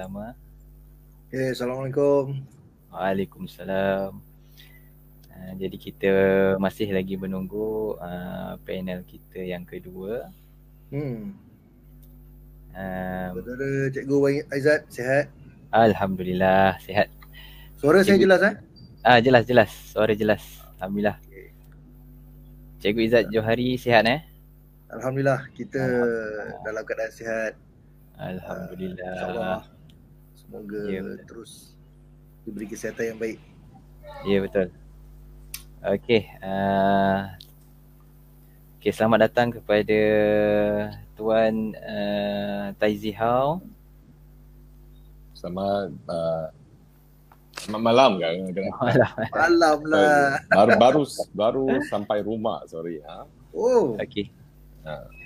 pertama. Okay, Assalamualaikum. Waalaikumsalam. Uh, jadi kita masih lagi menunggu uh, panel kita yang kedua. Hmm. Um, Saudara Cikgu Wahid Aizat, sihat? Alhamdulillah sihat. Suara saya Cikgu- jelas eh? Ah jelas jelas, suara jelas. Alhamdulillah. Cikgu Izzat Johari sihat eh? Alhamdulillah kita Alhamdulillah. dalam keadaan sihat. Alhamdulillah. InsyaAllah. Semoga Ya, betul. terus diberi kesihatan yang baik. Ya betul. Okey, uh, okay, selamat datang kepada Tuan uh, Taizi Hao. Selamat uh, selamat malam kan. Malam. Malam lah. Baru baru baru sampai rumah sorry ha. Oh, Okey. Ha.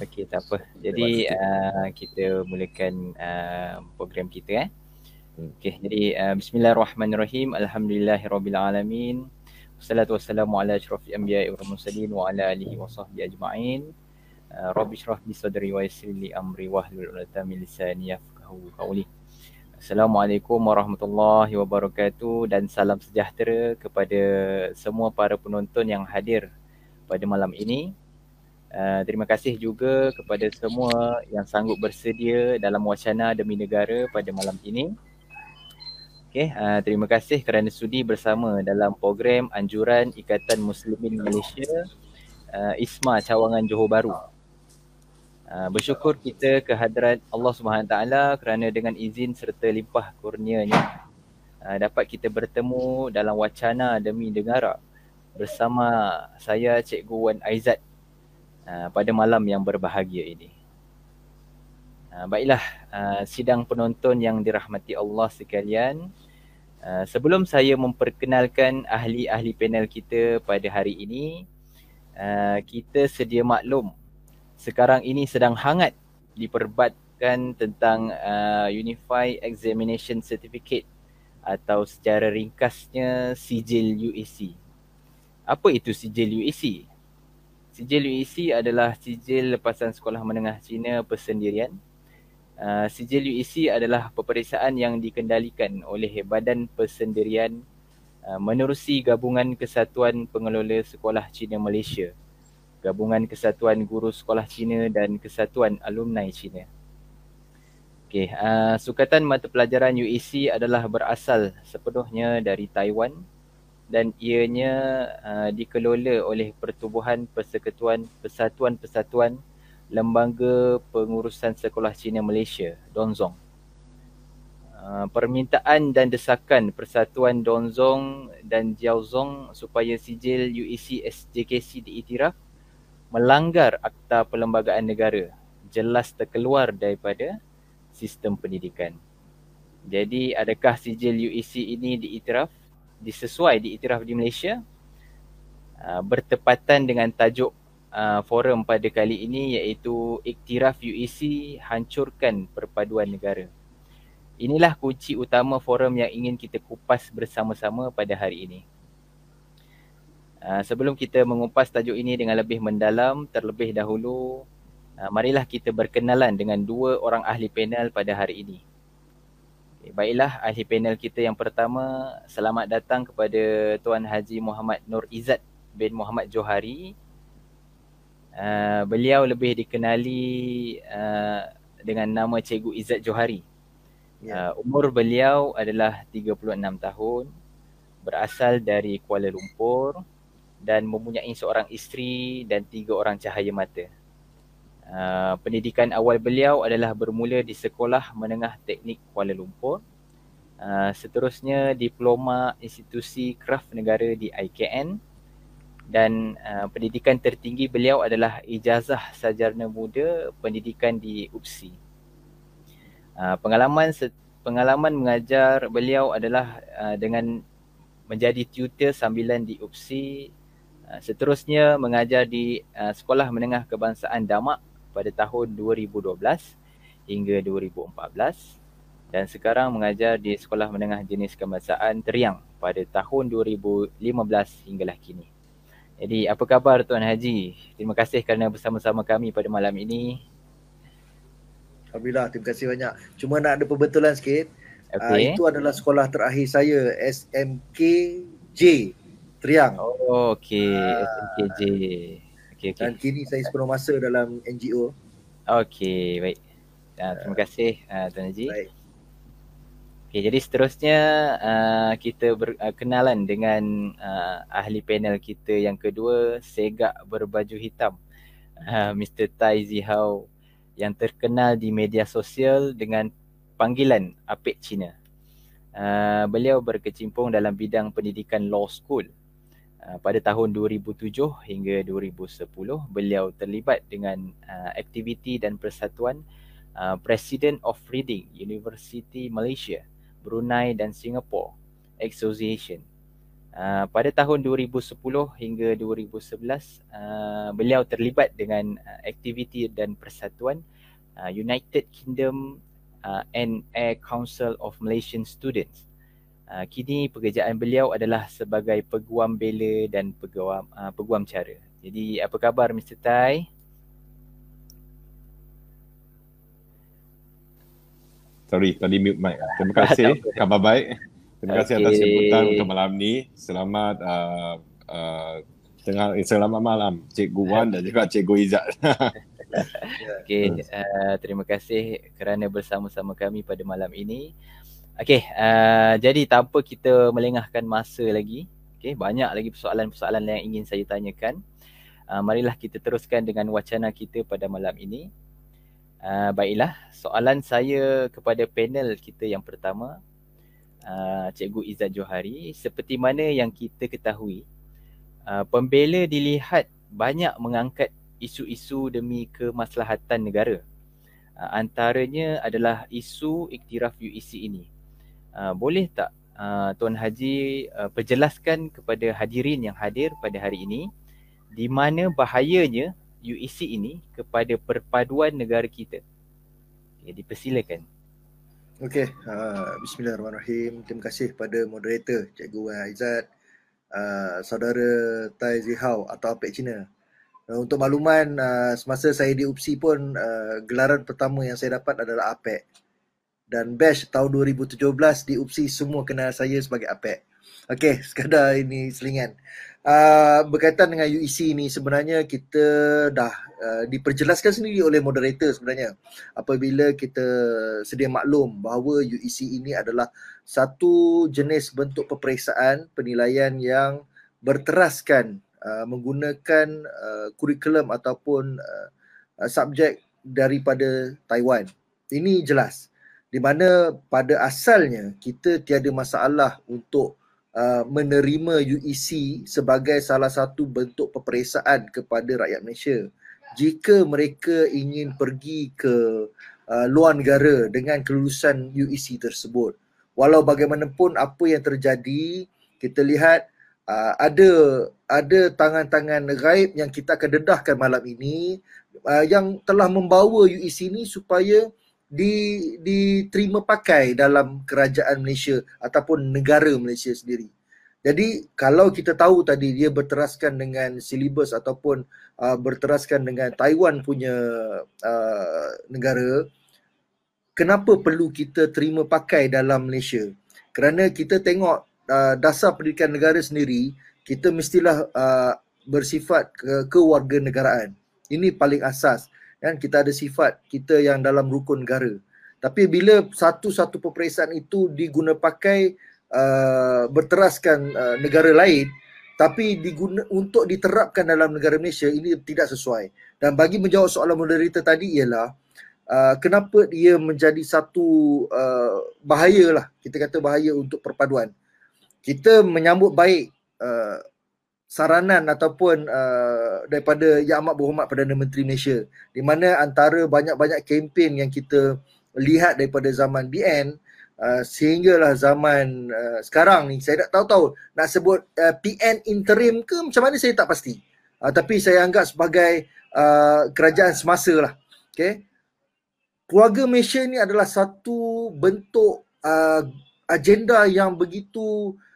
Okey, tak apa. Jadi uh, kita mulakan uh, program kita eh. Hmm. Okey, jadi uh, bismillahirrahmanirrahim. Alhamdulillahirabbil alamin. Wassalatu wassalamu ala asyrafil anbiya'i wal mursalin wa ala alihi wa sahbihi ajma'in. Uh, Rabbi shrah li sadri wa yassir li amri wahlul 'uqdatam min lisani yafqahu qawli. Assalamualaikum warahmatullahi wabarakatuh dan salam sejahtera kepada semua para penonton yang hadir pada malam ini. Uh, terima kasih juga kepada semua yang sanggup bersedia dalam wacana demi negara pada malam ini. Okay, uh, terima kasih kerana sudi bersama dalam program anjuran Ikatan Muslimin Malaysia uh, ISMA Cawangan Johor Bahru. Uh, bersyukur kita kehadrat Allah SWT kerana dengan izin serta limpah kurnianya uh, dapat kita bertemu dalam wacana demi negara bersama saya Cikgu Wan Aizat uh, pada malam yang berbahagia ini. Uh, baiklah, uh, sidang penonton yang dirahmati Allah sekalian. Uh, sebelum saya memperkenalkan ahli-ahli panel kita pada hari ini, uh, kita sedia maklum sekarang ini sedang hangat diperbatkan tentang uh, Unified Examination Certificate atau secara ringkasnya sijil UEC. Apa itu sijil UEC? Sijil UEC adalah sijil lepasan sekolah menengah Cina persendirian. Uh, sijil UEC adalah peperiksaan yang dikendalikan oleh Badan Persendirian uh, menerusi Gabungan Kesatuan Pengelola Sekolah Cina Malaysia, Gabungan Kesatuan Guru Sekolah Cina dan Kesatuan Alumni Cina. Okey, uh, sukatan mata pelajaran UEC adalah berasal sepenuhnya dari Taiwan dan ianya uh, dikelola oleh Pertubuhan Persekutuan Persatuan-Persatuan Lembaga Pengurusan Sekolah Cina Malaysia, Donzong. Uh, permintaan dan desakan Persatuan Donzong dan Jiaozong supaya sijil UEC SJKC diiktiraf melanggar Akta Perlembagaan Negara jelas terkeluar daripada sistem pendidikan. Jadi adakah sijil UEC ini diiktiraf disesuai diiktiraf di Malaysia? Uh, bertepatan dengan tajuk uh, forum pada kali ini iaitu Iktiraf UEC Hancurkan Perpaduan Negara. Inilah kunci utama forum yang ingin kita kupas bersama-sama pada hari ini. Uh, sebelum kita mengupas tajuk ini dengan lebih mendalam, terlebih dahulu uh, marilah kita berkenalan dengan dua orang ahli panel pada hari ini. Baiklah ahli panel kita yang pertama, selamat datang kepada Tuan Haji Muhammad Nur Izzat bin Muhammad Johari. Uh, beliau lebih dikenali uh, dengan nama Cikgu Izzat Johari. ya. Uh, umur beliau adalah 36 tahun, berasal dari Kuala Lumpur dan mempunyai seorang isteri dan tiga orang cahaya mata. Uh, pendidikan awal beliau adalah bermula di Sekolah Menengah Teknik Kuala Lumpur. Uh, seterusnya diploma institusi kraf negara di IKN dan uh, pendidikan tertinggi beliau adalah ijazah sarjana muda pendidikan di UPSI. Uh, pengalaman se- pengalaman mengajar beliau adalah uh, dengan menjadi tutor sambilan di UPSI. Uh, seterusnya mengajar di uh, Sekolah Menengah Kebangsaan Damak pada tahun 2012 hingga 2014 dan sekarang mengajar di Sekolah Menengah Jenis Kebangsaan Teriang pada tahun 2015 hinggalah kini. Jadi apa khabar Tuan Haji? Terima kasih kerana bersama-sama kami pada malam ini. Alhamdulillah, terima kasih banyak. Cuma nak ada perbetulan sikit. Okay. Uh, itu adalah sekolah terakhir saya SMKJ Triang. Oh, okey. Ah. SMKJ. Okey, okey. Dan kini saya sepenuh masa dalam NGO. Okey, baik. Uh, terima kasih uh, Tuan Haji. Baik. Okey, jadi seterusnya uh, kita berkenalan dengan uh, ahli panel kita yang kedua, segak berbaju hitam. Uh, Mr. Tai Zihao yang terkenal di media sosial dengan panggilan Apek Cina. Uh, beliau berkecimpung dalam bidang pendidikan law school. Uh, pada tahun 2007 hingga 2010, beliau terlibat dengan uh, aktiviti dan persatuan uh, President of Reading University Malaysia, Brunei dan Singapore Association. Uh, pada tahun 2010 hingga 2011, uh, beliau terlibat dengan uh, aktiviti dan persatuan uh, United Kingdom uh, and Air Council of Malaysian Students. Uh, kini pekerjaan beliau adalah sebagai peguam bela dan peguam uh, peguam cara. Jadi apa khabar Mr. Tai? Sorry, tadi mute mic. Terima kasih. Khabar baik. Terima kasih atas Okey. sambutan untuk malam ni. Selamat uh, uh, tengah eh, selamat malam Cikgu Wan dan juga Cikgu Izzat. Okey, uh, terima kasih kerana bersama-sama kami pada malam ini. Okey, uh, jadi tanpa kita melengahkan masa lagi, okey, banyak lagi persoalan-persoalan yang ingin saya tanyakan. Uh, marilah kita teruskan dengan wacana kita pada malam ini. Uh, baiklah, soalan saya kepada panel kita yang pertama, uh, Cikgu Izzat Johari, seperti mana yang kita ketahui, uh, pembela dilihat banyak mengangkat isu-isu demi kemaslahatan negara. Uh, antaranya adalah isu iktiraf UEC ini. Uh, boleh tak uh, Tuan Haji uh, perjelaskan kepada hadirin yang hadir pada hari ini di mana bahayanya UEC ini kepada perpaduan negara kita. Okay, dipersilakan. Okey, uh, bismillahirrahmanirrahim. Terima kasih pada moderator Cikgu Wan Aizat, uh, saudara Tai Zihao atau Apek Cina. Uh, untuk makluman, uh, semasa saya di UPSI pun uh, gelaran pertama yang saya dapat adalah Apek. Dan batch tahun 2017 di UPSI semua kenal saya sebagai Apek. Okey, sekadar ini selingan. Uh, berkaitan dengan UEC ni sebenarnya kita dah uh, diperjelaskan sendiri oleh moderator sebenarnya apabila kita sedia maklum bahawa UEC ini adalah satu jenis bentuk peperiksaan penilaian yang berteraskan uh, menggunakan uh, kurikulum ataupun uh, subjek daripada Taiwan. Ini jelas di mana pada asalnya kita tiada masalah untuk uh, menerima UEC sebagai salah satu bentuk peperiksaan kepada rakyat Malaysia. Jika mereka ingin pergi ke uh, luar negara dengan kelulusan UEC tersebut. Walau bagaimanapun apa yang terjadi, kita lihat uh, ada ada tangan-tangan gaib yang kita akan dedahkan malam ini uh, yang telah membawa UEC ini supaya di diterima pakai dalam kerajaan Malaysia ataupun negara Malaysia sendiri. Jadi kalau kita tahu tadi dia berteraskan dengan silibus ataupun uh, berteraskan dengan Taiwan punya uh, negara, kenapa perlu kita terima pakai dalam Malaysia? Kerana kita tengok uh, dasar pendidikan negara sendiri, kita mestilah uh, bersifat ke kewarganegaraan. Ini paling asas kan kita ada sifat kita yang dalam rukun negara. Tapi bila satu-satu peperiksaan itu diguna pakai uh, berteraskan uh, negara lain tapi diguna untuk diterapkan dalam negara Malaysia ini tidak sesuai. Dan bagi menjawab soalan moderator tadi ialah uh, kenapa dia menjadi satu uh, bahaya lah kita kata bahaya untuk perpaduan. Kita menyambut baik uh, saranan ataupun uh, daripada Yang Amat Berhormat Perdana Menteri Malaysia. Di mana antara banyak-banyak kempen yang kita lihat daripada zaman BN uh, sehinggalah zaman uh, sekarang ni saya tak tahu-tahu nak sebut uh, PN interim ke macam mana saya tak pasti. Uh, tapi saya anggap sebagai uh, kerajaan semasa lah. Okay. keluarga Malaysia ni adalah satu bentuk uh, agenda yang begitu uh,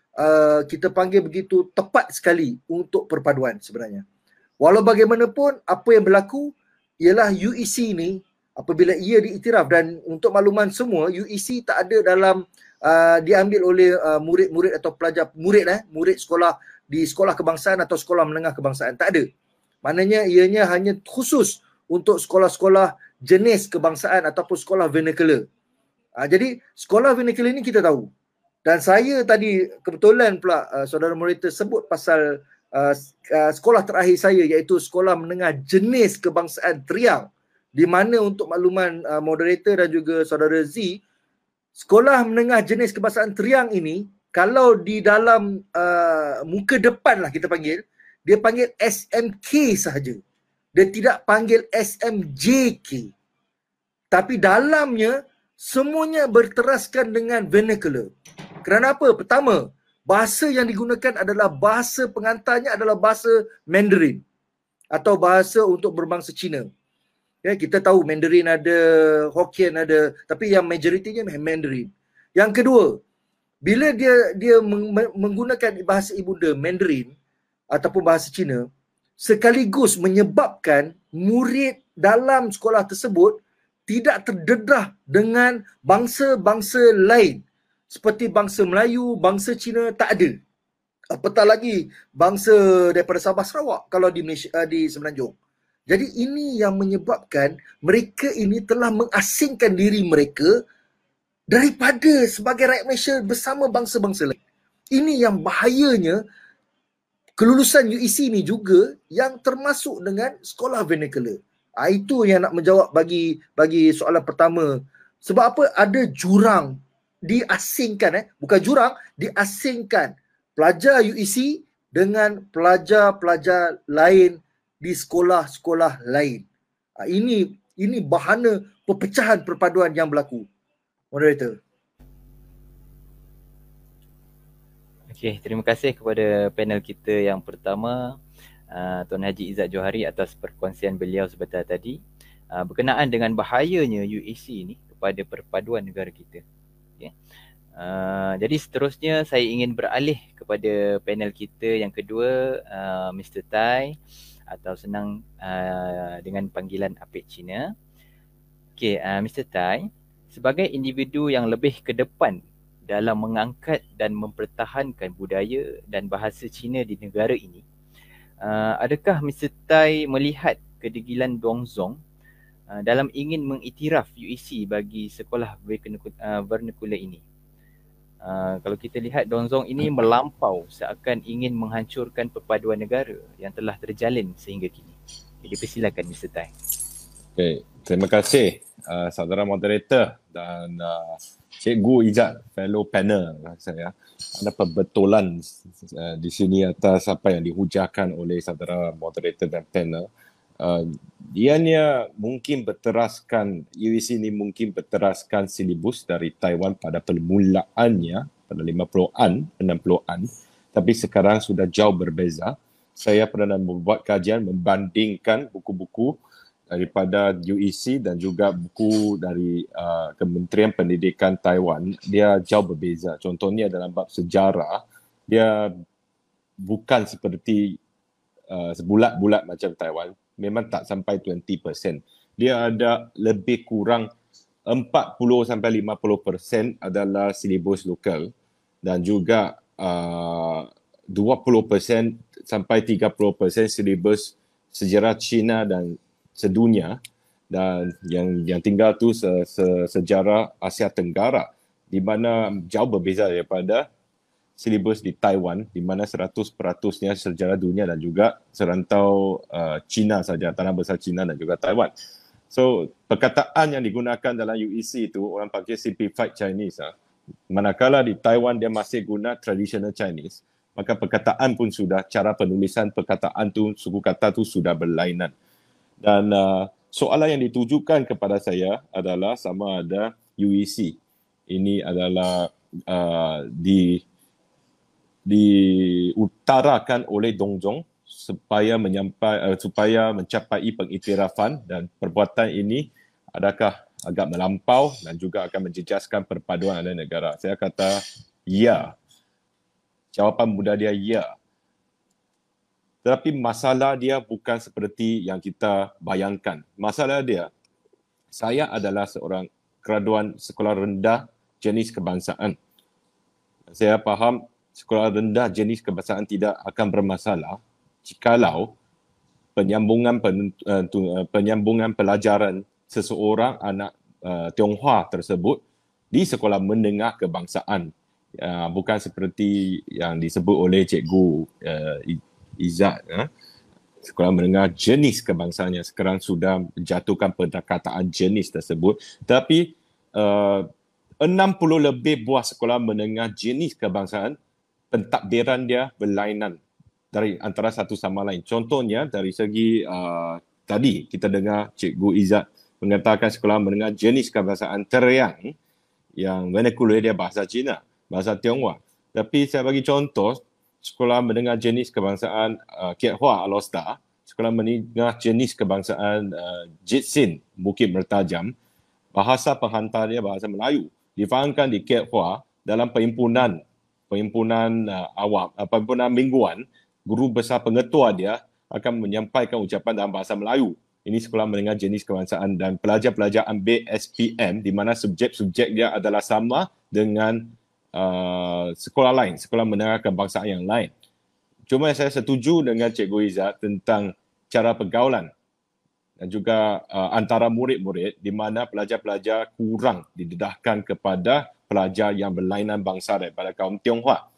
kita panggil begitu tepat sekali untuk perpaduan sebenarnya. Walau bagaimanapun apa yang berlaku ialah UEC ni apabila ia diiktiraf dan untuk makluman semua UEC tak ada dalam uh, diambil oleh uh, murid-murid atau pelajar murid eh murid sekolah di sekolah kebangsaan atau sekolah menengah kebangsaan. Tak ada. Maknanya ianya hanya khusus untuk sekolah-sekolah jenis kebangsaan ataupun sekolah vernacular. Uh, jadi sekolah vernacular ini kita tahu dan saya tadi kebetulan pula uh, saudara moderator sebut pasal uh, uh, sekolah terakhir saya iaitu sekolah menengah jenis kebangsaan Triang di mana untuk makluman uh, moderator dan juga saudara Z sekolah menengah jenis kebangsaan Triang ini kalau di dalam uh, muka depan lah kita panggil dia panggil SMK sahaja. Dia tidak panggil SMJK tapi dalamnya semuanya berteraskan dengan vernacular kerana apa? Pertama, bahasa yang digunakan adalah bahasa pengantarnya adalah bahasa Mandarin atau bahasa untuk berbangsa Cina. Ya, kita tahu Mandarin ada, Hokkien ada, tapi yang majoritinya Mandarin. Yang kedua, bila dia dia menggunakan bahasa ibunda Mandarin ataupun bahasa Cina, sekaligus menyebabkan murid dalam sekolah tersebut tidak terdedah dengan bangsa-bangsa lain seperti bangsa Melayu, bangsa Cina tak ada. Apatah lagi bangsa daripada Sabah Sarawak kalau di Malaysia, uh, di Semenanjung. Jadi ini yang menyebabkan mereka ini telah mengasingkan diri mereka daripada sebagai rakyat Malaysia bersama bangsa-bangsa lain. Ini yang bahayanya kelulusan UEC ini juga yang termasuk dengan sekolah vernacular. Ha, itu yang nak menjawab bagi bagi soalan pertama. Sebab apa ada jurang diasingkan eh bukan jurang diasingkan pelajar UEC dengan pelajar-pelajar lain di sekolah-sekolah lain. Ha, ini ini bahana perpecahan perpaduan yang berlaku. Moderator. Okey, terima kasih kepada panel kita yang pertama uh, Tuan Haji Izzat Johari atas perkongsian beliau sebentar tadi uh, berkenaan dengan bahayanya UEC ini kepada perpaduan negara kita. Okay. Uh, jadi seterusnya saya ingin beralih kepada panel kita yang kedua uh, Mr. Tai atau senang uh, dengan panggilan Apek Cina. Okay, uh, Mr. Tai sebagai individu yang lebih ke depan dalam mengangkat dan mempertahankan budaya dan bahasa Cina di negara ini, uh, adakah Mr. Tai melihat kedegilan Dongzong uh, dalam ingin mengiktiraf UEC bagi sekolah vernacular ini? Uh, kalau kita lihat Donzong ini melampau seakan ingin menghancurkan perpaduan negara yang telah terjalin sehingga kini. Jadi persilakan Mr. Tai. Okay. Terima kasih uh, saudara moderator dan uh, Cikgu Ijat, fellow panel saya. Ada perbetulan uh, di sini atas apa yang dihujahkan oleh saudara moderator dan panel. Uh, ianya mungkin berteraskan UEC ini mungkin berteraskan silibus dari Taiwan pada permulaannya pada 50-an, 60-an tapi sekarang sudah jauh berbeza. Saya pernah membuat kajian membandingkan buku-buku daripada UEC dan juga buku dari uh, Kementerian Pendidikan Taiwan. Dia jauh berbeza. Contohnya dalam bab sejarah, dia bukan seperti uh, sebulat-bulat macam Taiwan memang tak sampai 20%. Dia ada lebih kurang 40 sampai 50% adalah silibus lokal dan juga uh, 20% sampai 30% silibus sejarah Cina dan sedunia dan yang yang tinggal tu se, se, sejarah Asia Tenggara di mana jauh berbeza daripada silibus di Taiwan di mana 100%-nya sejarah dunia dan juga serantau uh, China saja, tanah besar China dan juga Taiwan. So, perkataan yang digunakan dalam UEC itu orang pakai simplified Chinese. Ha. Manakala di Taiwan dia masih guna traditional Chinese, maka perkataan pun sudah, cara penulisan perkataan tu, suku kata tu sudah berlainan. Dan uh, soalan yang ditujukan kepada saya adalah sama ada UEC. Ini adalah uh, di diutarakan oleh Dongjong supaya menyampai uh, supaya mencapai pengiktirafan dan perbuatan ini adakah agak melampau dan juga akan menjejaskan perpaduan antara negara. Saya kata ya. Jawapan mudah dia ya. Tetapi masalah dia bukan seperti yang kita bayangkan. Masalah dia saya adalah seorang graduan sekolah rendah jenis kebangsaan. Saya faham sekolah rendah jenis kebangsaan tidak akan bermasalah jikalau penyambungan eh, eh, penyambungan pelajaran seseorang anak uh, Tionghoa tersebut di sekolah menengah kebangsaan. Uh, bukan seperti yang disebut oleh cikgu uh, Izzat uh, sekolah menengah jenis kebangsaannya sekarang sudah menjatuhkan perkataan jenis tersebut. Tapi uh, 60 lebih buah sekolah menengah jenis kebangsaan pentadbiran dia berlainan dari antara satu sama lain contohnya dari segi uh, tadi kita dengar cikgu Izzat mengatakan sekolah menengah jenis kebangsaan teriang yang vernacular dia bahasa Cina, bahasa Tionghoa. Tapi saya bagi contoh sekolah menengah jenis kebangsaan uh, Hua Alosta, sekolah menengah jenis kebangsaan uh, Jitsin Bukit Mertajam, bahasa penghantar dia bahasa Melayu. Difahamkan di Kiat Hua dalam perhimpunan perhimpunan uh, awam, uh, perhimpunan mingguan, guru besar pengetua dia akan menyampaikan ucapan dalam bahasa Melayu. Ini sekolah menengah jenis kebangsaan dan pelajar-pelajar ambil SPM di mana subjek-subjek dia adalah sama dengan uh, sekolah lain, sekolah menengah kebangsaan yang lain. Cuma saya setuju dengan Cikgu Izzat tentang cara pergaulan dan juga uh, antara murid-murid di mana pelajar-pelajar kurang didedahkan kepada pelajar yang berlainan bangsa daripada kaum Tionghoa.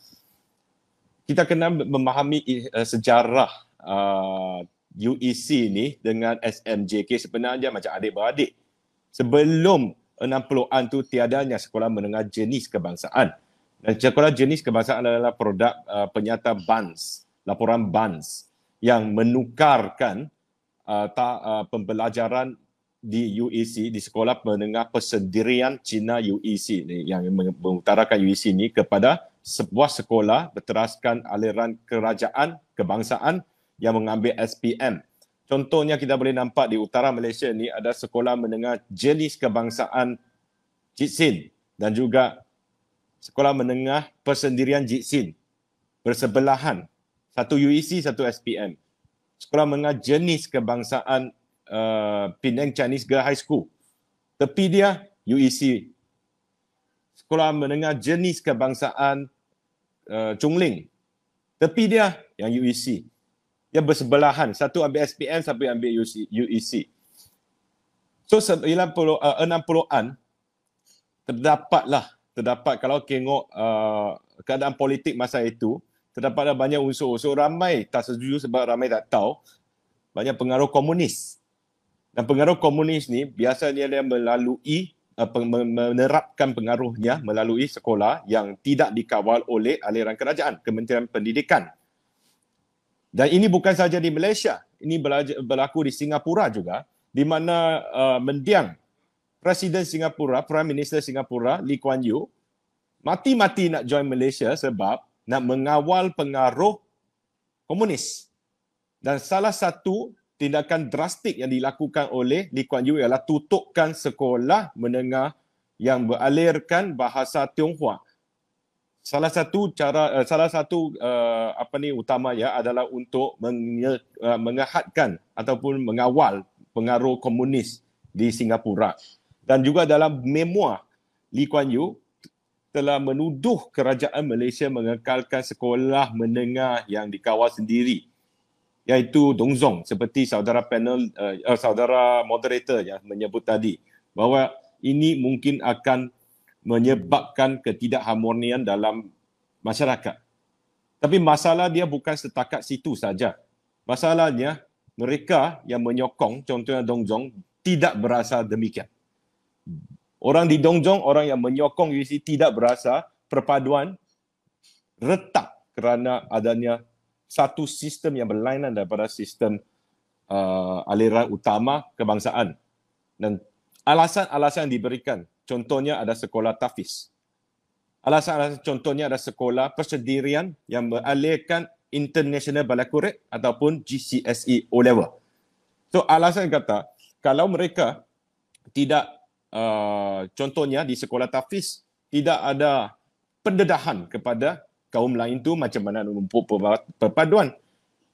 Kita kena memahami uh, sejarah uh, UEC ni dengan SMJK sebenarnya macam adik-beradik. Sebelum 60-an tu tiadanya sekolah menengah jenis kebangsaan. Dan sekolah jenis kebangsaan adalah produk uh, penyata BANS, laporan BANS yang menukarkan uh, ta, uh, pembelajaran di UEC, di Sekolah Menengah Persendirian Cina UEC ni, yang mengutarakan UEC ni kepada sebuah sekolah berteraskan aliran kerajaan kebangsaan yang mengambil SPM. Contohnya kita boleh nampak di utara Malaysia ni ada sekolah menengah jenis kebangsaan Jitsin dan juga sekolah menengah persendirian Jitsin bersebelahan. Satu UEC, satu SPM. Sekolah menengah jenis kebangsaan uh, Penang Chinese Girl High School. Tepi dia UEC. Sekolah menengah jenis kebangsaan uh, Chongling. Tepi dia yang UEC yang bersebelahan. Satu ambil SPM, satu ambil UEC. So 90 uh, 60-an terdapatlah terdapat kalau tengok uh, keadaan politik masa itu terdapatlah banyak unsur-unsur ramai tak setuju sebab ramai tak tahu banyak pengaruh komunis. Dan pengaruh komunis ni biasanya dia melalui menerapkan pengaruhnya melalui sekolah yang tidak dikawal oleh aliran kerajaan, Kementerian Pendidikan. Dan ini bukan saja di Malaysia, ini berlaku di Singapura juga, di mana uh, mendiang Presiden Singapura, Prime Minister Singapura, Lee Kuan Yew, mati-mati nak join Malaysia sebab nak mengawal pengaruh komunis. Dan salah satu tindakan drastik yang dilakukan oleh Lee Kuan Yew ialah tutupkan sekolah menengah yang beralirkan bahasa Tionghoa. Salah satu cara uh, salah satu uh, apa ni utama ya adalah untuk menge, uh, mengahadkan ataupun mengawal pengaruh komunis di Singapura. Dan juga dalam memoir Lee Kuan Yew telah menuduh kerajaan Malaysia mengekalkan sekolah menengah yang dikawal sendiri iaitu Dongzong seperti saudara panel uh, saudara moderator yang menyebut tadi bahawa ini mungkin akan menyebabkan ketidakharmonian dalam masyarakat. Tapi masalah dia bukan setakat situ saja. Masalahnya mereka yang menyokong contohnya Dongjong tidak berasa demikian. Orang di Dongjong, orang yang menyokong UC tidak berasa perpaduan retak kerana adanya satu sistem yang berlainan daripada sistem uh, aliran utama kebangsaan. Dan alasan-alasan yang diberikan contohnya ada sekolah tafis. Alasan-alasan contohnya ada sekolah persendirian yang beralihkan International Balakuret ataupun GCSE O-Level. So alasan kata, kalau mereka tidak, uh, contohnya di sekolah tafis, tidak ada pendedahan kepada kaum lain tu macam mana menumpuk perpaduan.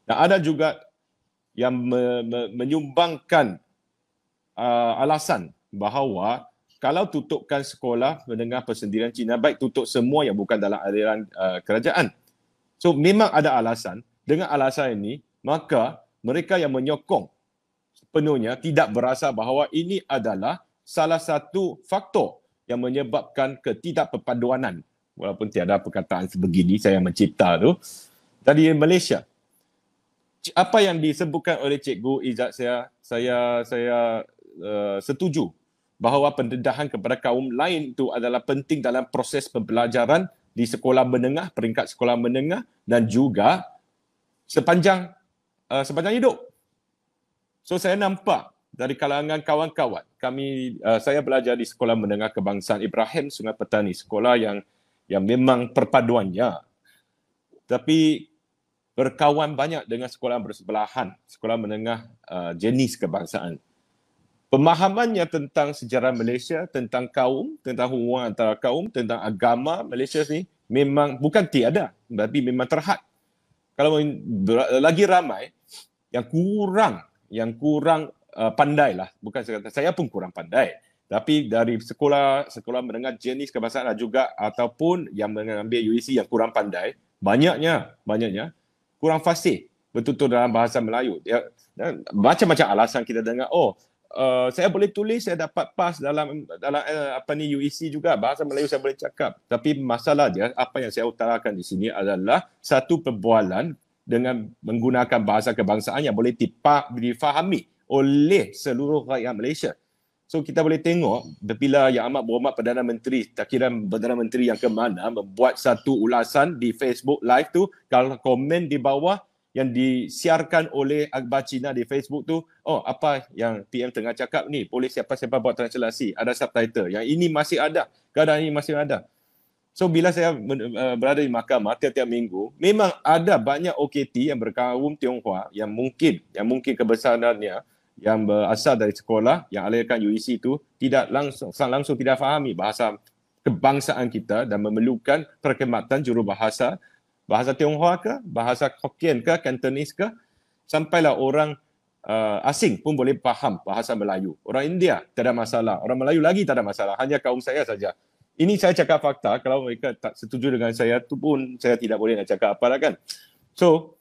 Dan ada juga yang me- me- menyumbangkan uh, alasan bahawa kalau tutupkan sekolah menengah persendirian Cina, baik tutup semua yang bukan dalam aliran uh, kerajaan. So memang ada alasan. Dengan alasan ini, maka mereka yang menyokong sepenuhnya tidak berasa bahawa ini adalah salah satu faktor yang menyebabkan ketidakperpaduanan. Walaupun tiada perkataan sebegini saya mencipta tu. Dari Malaysia. Apa yang disebutkan oleh Cikgu Izzat saya, saya saya uh, setuju bahawa pendedahan kepada kaum lain itu adalah penting dalam proses pembelajaran di sekolah menengah, peringkat sekolah menengah dan juga sepanjang uh, sepanjang hidup. So saya nampak dari kalangan kawan-kawan, kami uh, saya belajar di sekolah menengah kebangsaan Ibrahim Sungai Petani, sekolah yang yang memang perpaduannya. Tapi berkawan banyak dengan sekolah bersebelahan, sekolah menengah uh, jenis kebangsaan pemahamannya tentang sejarah Malaysia, tentang kaum, tentang hubungan antara kaum, tentang agama Malaysia ni memang bukan tiada, tapi memang terhad. Kalau lagi ramai yang kurang, yang kurang uh, pandai lah, bukan saya kata saya pun kurang pandai. Tapi dari sekolah sekolah mendengar jenis kebangsaan juga ataupun yang mengambil UEC yang kurang pandai, banyaknya, banyaknya kurang fasih betul-betul dalam bahasa Melayu. Ya, macam-macam alasan kita dengar, oh uh, saya boleh tulis saya dapat pass dalam dalam uh, apa ni UEC juga bahasa Melayu saya boleh cakap tapi masalah dia apa yang saya utarakan di sini adalah satu perbualan dengan menggunakan bahasa kebangsaan yang boleh tipak difahami oleh seluruh rakyat Malaysia. So kita boleh tengok bila Yang Amat Berhormat Perdana Menteri, tak kira Perdana Menteri yang ke mana membuat satu ulasan di Facebook live tu kalau komen di bawah yang disiarkan oleh Akbar Cina di Facebook tu, oh apa yang PM tengah cakap ni, boleh siapa-siapa buat translasi, ada subtitle. Yang ini masih ada, keadaan ini masih ada. So bila saya uh, berada di mahkamah tiap-tiap minggu, memang ada banyak OKT yang berkaum Tionghoa yang mungkin yang mungkin kebesarannya yang berasal dari sekolah yang alihkan UEC itu tidak langsung langsung tidak fahami bahasa kebangsaan kita dan memerlukan perkhidmatan jurubahasa bahasa Tionghoa ke, bahasa Hokkien ke, Cantonese ke, sampailah orang uh, asing pun boleh faham bahasa Melayu. Orang India tak ada masalah, orang Melayu lagi tak ada masalah, hanya kaum saya saja. Ini saya cakap fakta, kalau mereka tak setuju dengan saya tu pun saya tidak boleh nak cakap apa lah kan. So,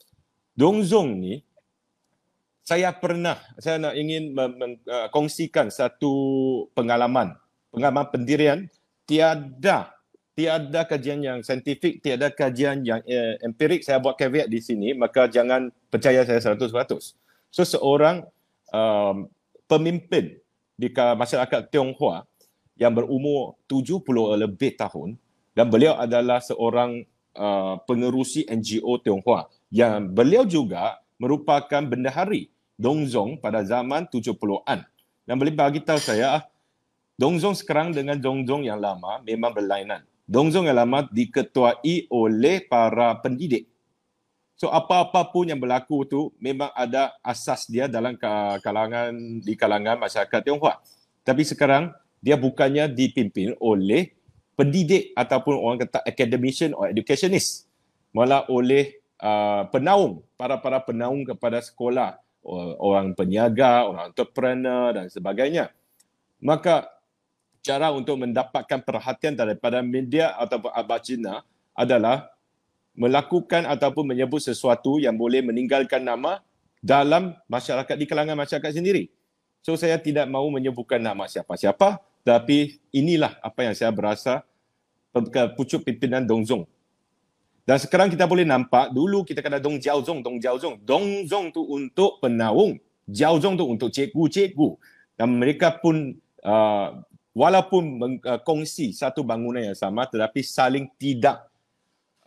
Dongzong ni, saya pernah, saya nak ingin mengkongsikan uh, satu pengalaman, pengalaman pendirian, tiada tiada kajian yang saintifik, tiada kajian yang eh, empirik, saya buat caveat di sini, maka jangan percaya saya 100%. So seorang um, pemimpin di masyarakat Tionghoa yang berumur 70 lebih tahun dan beliau adalah seorang uh, pengerusi NGO Tionghoa. Yang beliau juga merupakan bendahari Dongzong pada zaman 70-an. Dan beliau bagi tahu saya, Dongzong sekarang dengan Dongzong yang lama memang berlainan. Dongzong yang lama diketuai oleh para pendidik. So apa-apa pun yang berlaku tu memang ada asas dia dalam kalangan di kalangan masyarakat Tionghoa. Tapi sekarang dia bukannya dipimpin oleh pendidik ataupun orang kata academician or educationist. Malah oleh uh, penaung, para-para penaung kepada sekolah, orang peniaga, orang entrepreneur dan sebagainya. Maka cara untuk mendapatkan perhatian daripada media ataupun abad Cina adalah melakukan ataupun menyebut sesuatu yang boleh meninggalkan nama dalam masyarakat di kalangan masyarakat sendiri. So saya tidak mahu menyebutkan nama siapa-siapa tapi inilah apa yang saya berasa pucuk pimpinan Dongzong. Dan sekarang kita boleh nampak dulu kita kena Dong Jiaozong, Dong Jiaozong. Dongzong tu untuk penaung, Jiaozong tu untuk cikgu-cikgu. Dan mereka pun uh, walaupun kongsi satu bangunan yang sama tetapi saling tidak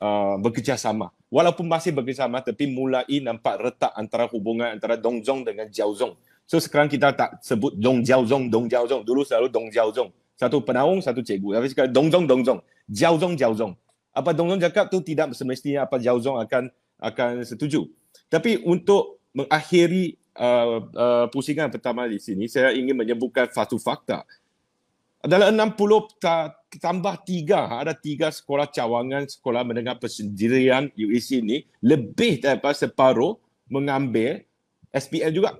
uh, bekerjasama. Walaupun masih bekerjasama tapi mulai nampak retak antara hubungan antara Dongzong dengan Jiaozong. So sekarang kita tak sebut Dong Jiaozong, Dong Jiaozong. Dulu selalu Dong Jiaozong. Satu penaung, satu cikgu. Tapi sekarang Dongzong, Dongzong. Jiaozong, Jiaozong. Apa Dongzong cakap tu tidak semestinya apa Jiaozong akan akan setuju. Tapi untuk mengakhiri uh, uh, pusingan pertama di sini, saya ingin menyebutkan satu fakta adalah 60 tambah 3 ada 3 sekolah cawangan sekolah menengah persendirian UEC ini lebih daripada separuh mengambil SPL juga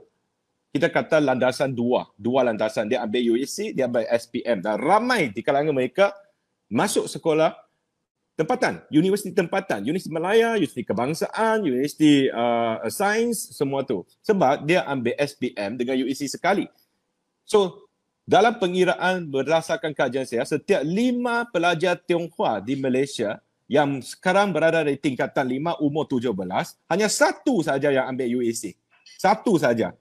kita kata landasan dua, dua landasan. Dia ambil UEC, dia ambil SPM. Dan ramai di kalangan mereka masuk sekolah tempatan, universiti tempatan, universiti Malaya, universiti kebangsaan, universiti uh, sains, semua tu. Sebab dia ambil SPM dengan UEC sekali. So, dalam pengiraan berdasarkan kajian saya, setiap lima pelajar Tionghoa di Malaysia yang sekarang berada di tingkatan lima umur 17, hanya satu saja yang ambil UEC. Satu saja.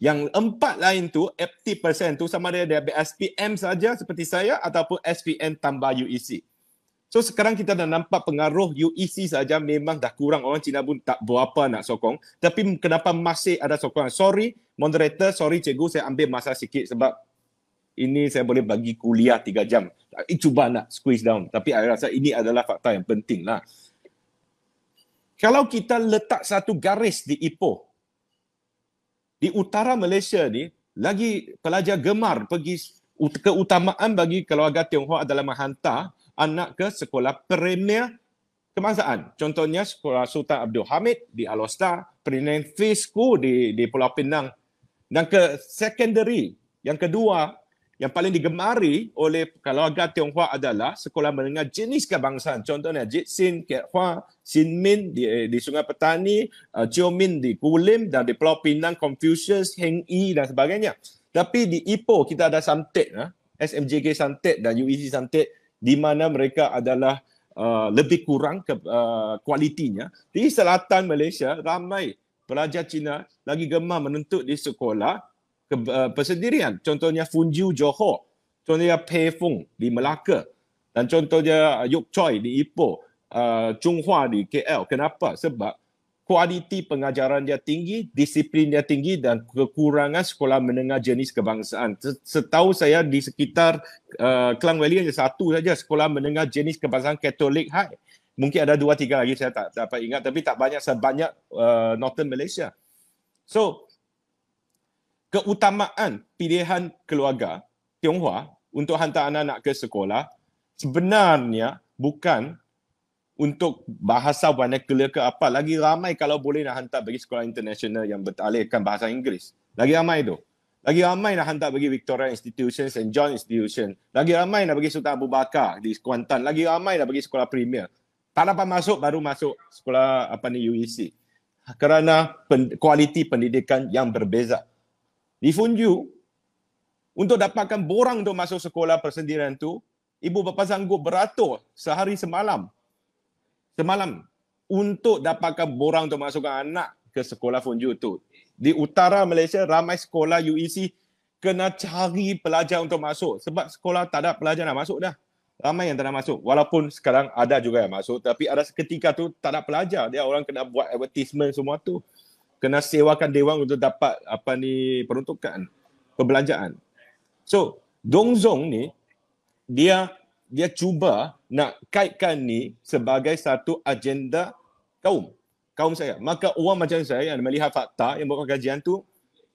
Yang empat lain tu, 80% tu sama ada dia ambil SPM saja seperti saya ataupun SPM tambah UEC. So sekarang kita dah nampak pengaruh UEC saja memang dah kurang orang Cina pun tak berapa nak sokong. Tapi kenapa masih ada sokongan? Sorry moderator, sorry cikgu saya ambil masa sikit sebab ini saya boleh bagi kuliah tiga jam. Eh, cuba nak squeeze down. Tapi saya rasa ini adalah fakta yang penting lah. Kalau kita letak satu garis di Ipoh, di utara Malaysia ni, lagi pelajar gemar pergi keutamaan bagi keluarga Tionghoa adalah menghantar anak ke sekolah premier kebangsaan. Contohnya sekolah Sultan Abdul Hamid di Alostar, Penang Free School di di Pulau Pinang. Dan ke secondary yang kedua yang paling digemari oleh keluarga Tionghoa adalah sekolah menengah jenis kebangsaan. Contohnya Jit Sin, Kiat Hua, Sin Min di, di Sungai Petani, uh, Chio Min di Kulim dan di Pulau Pinang, Confucius, Heng Yi dan sebagainya. Tapi di Ipoh kita ada Santet, uh, SMJK Santet dan UEC Santet di mana mereka adalah uh, lebih kurang ke, uh, kualitinya. Di selatan Malaysia, ramai pelajar Cina lagi gemar menuntut di sekolah ke, uh, persendirian. Contohnya Funju Johor, contohnya Pei Fung di Melaka dan contohnya Yok Choi di Ipoh, uh, Chung Hua di KL. Kenapa? Sebab kualiti pengajaran dia tinggi, disiplin dia tinggi dan kekurangan sekolah menengah jenis kebangsaan. Setahu saya di sekitar uh, Klang Valley hanya satu saja sekolah menengah jenis kebangsaan Katolik High. Mungkin ada dua tiga lagi saya tak dapat ingat tapi tak banyak sebanyak uh, Northern Malaysia. So keutamaan pilihan keluarga Tionghoa untuk hantar anak-anak ke sekolah sebenarnya bukan untuk bahasa vernacular ke apa lagi ramai kalau boleh nak hantar bagi sekolah international yang bertalihkan bahasa Inggeris. Lagi ramai tu. Lagi ramai nak hantar bagi Victoria Institution St. John Institution. Lagi ramai nak bagi Sultan Abu Bakar di Kuantan. Lagi ramai nak bagi sekolah premier. Tak dapat masuk baru masuk sekolah apa ni UEC kerana pen, kualiti pendidikan yang berbeza. Di Funju untuk dapatkan borang untuk masuk sekolah persendirian tu ibu bapa sanggup beratur sehari semalam semalam untuk dapatkan borang untuk masukkan anak ke sekolah Funju tu. Di utara Malaysia ramai sekolah UEC kena cari pelajar untuk masuk sebab sekolah tak ada pelajar nak masuk dah. Ramai yang tak nak masuk. Walaupun sekarang ada juga yang masuk tapi ada seketika tu tak ada pelajar. Dia orang kena buat advertisement semua tu. Kena sewakan dewan untuk dapat apa ni peruntukan perbelanjaan. So, Dongzong ni dia dia cuba nak kaitkan ni sebagai satu agenda kaum. Kaum saya. Maka orang macam saya yang melihat fakta yang buat kajian tu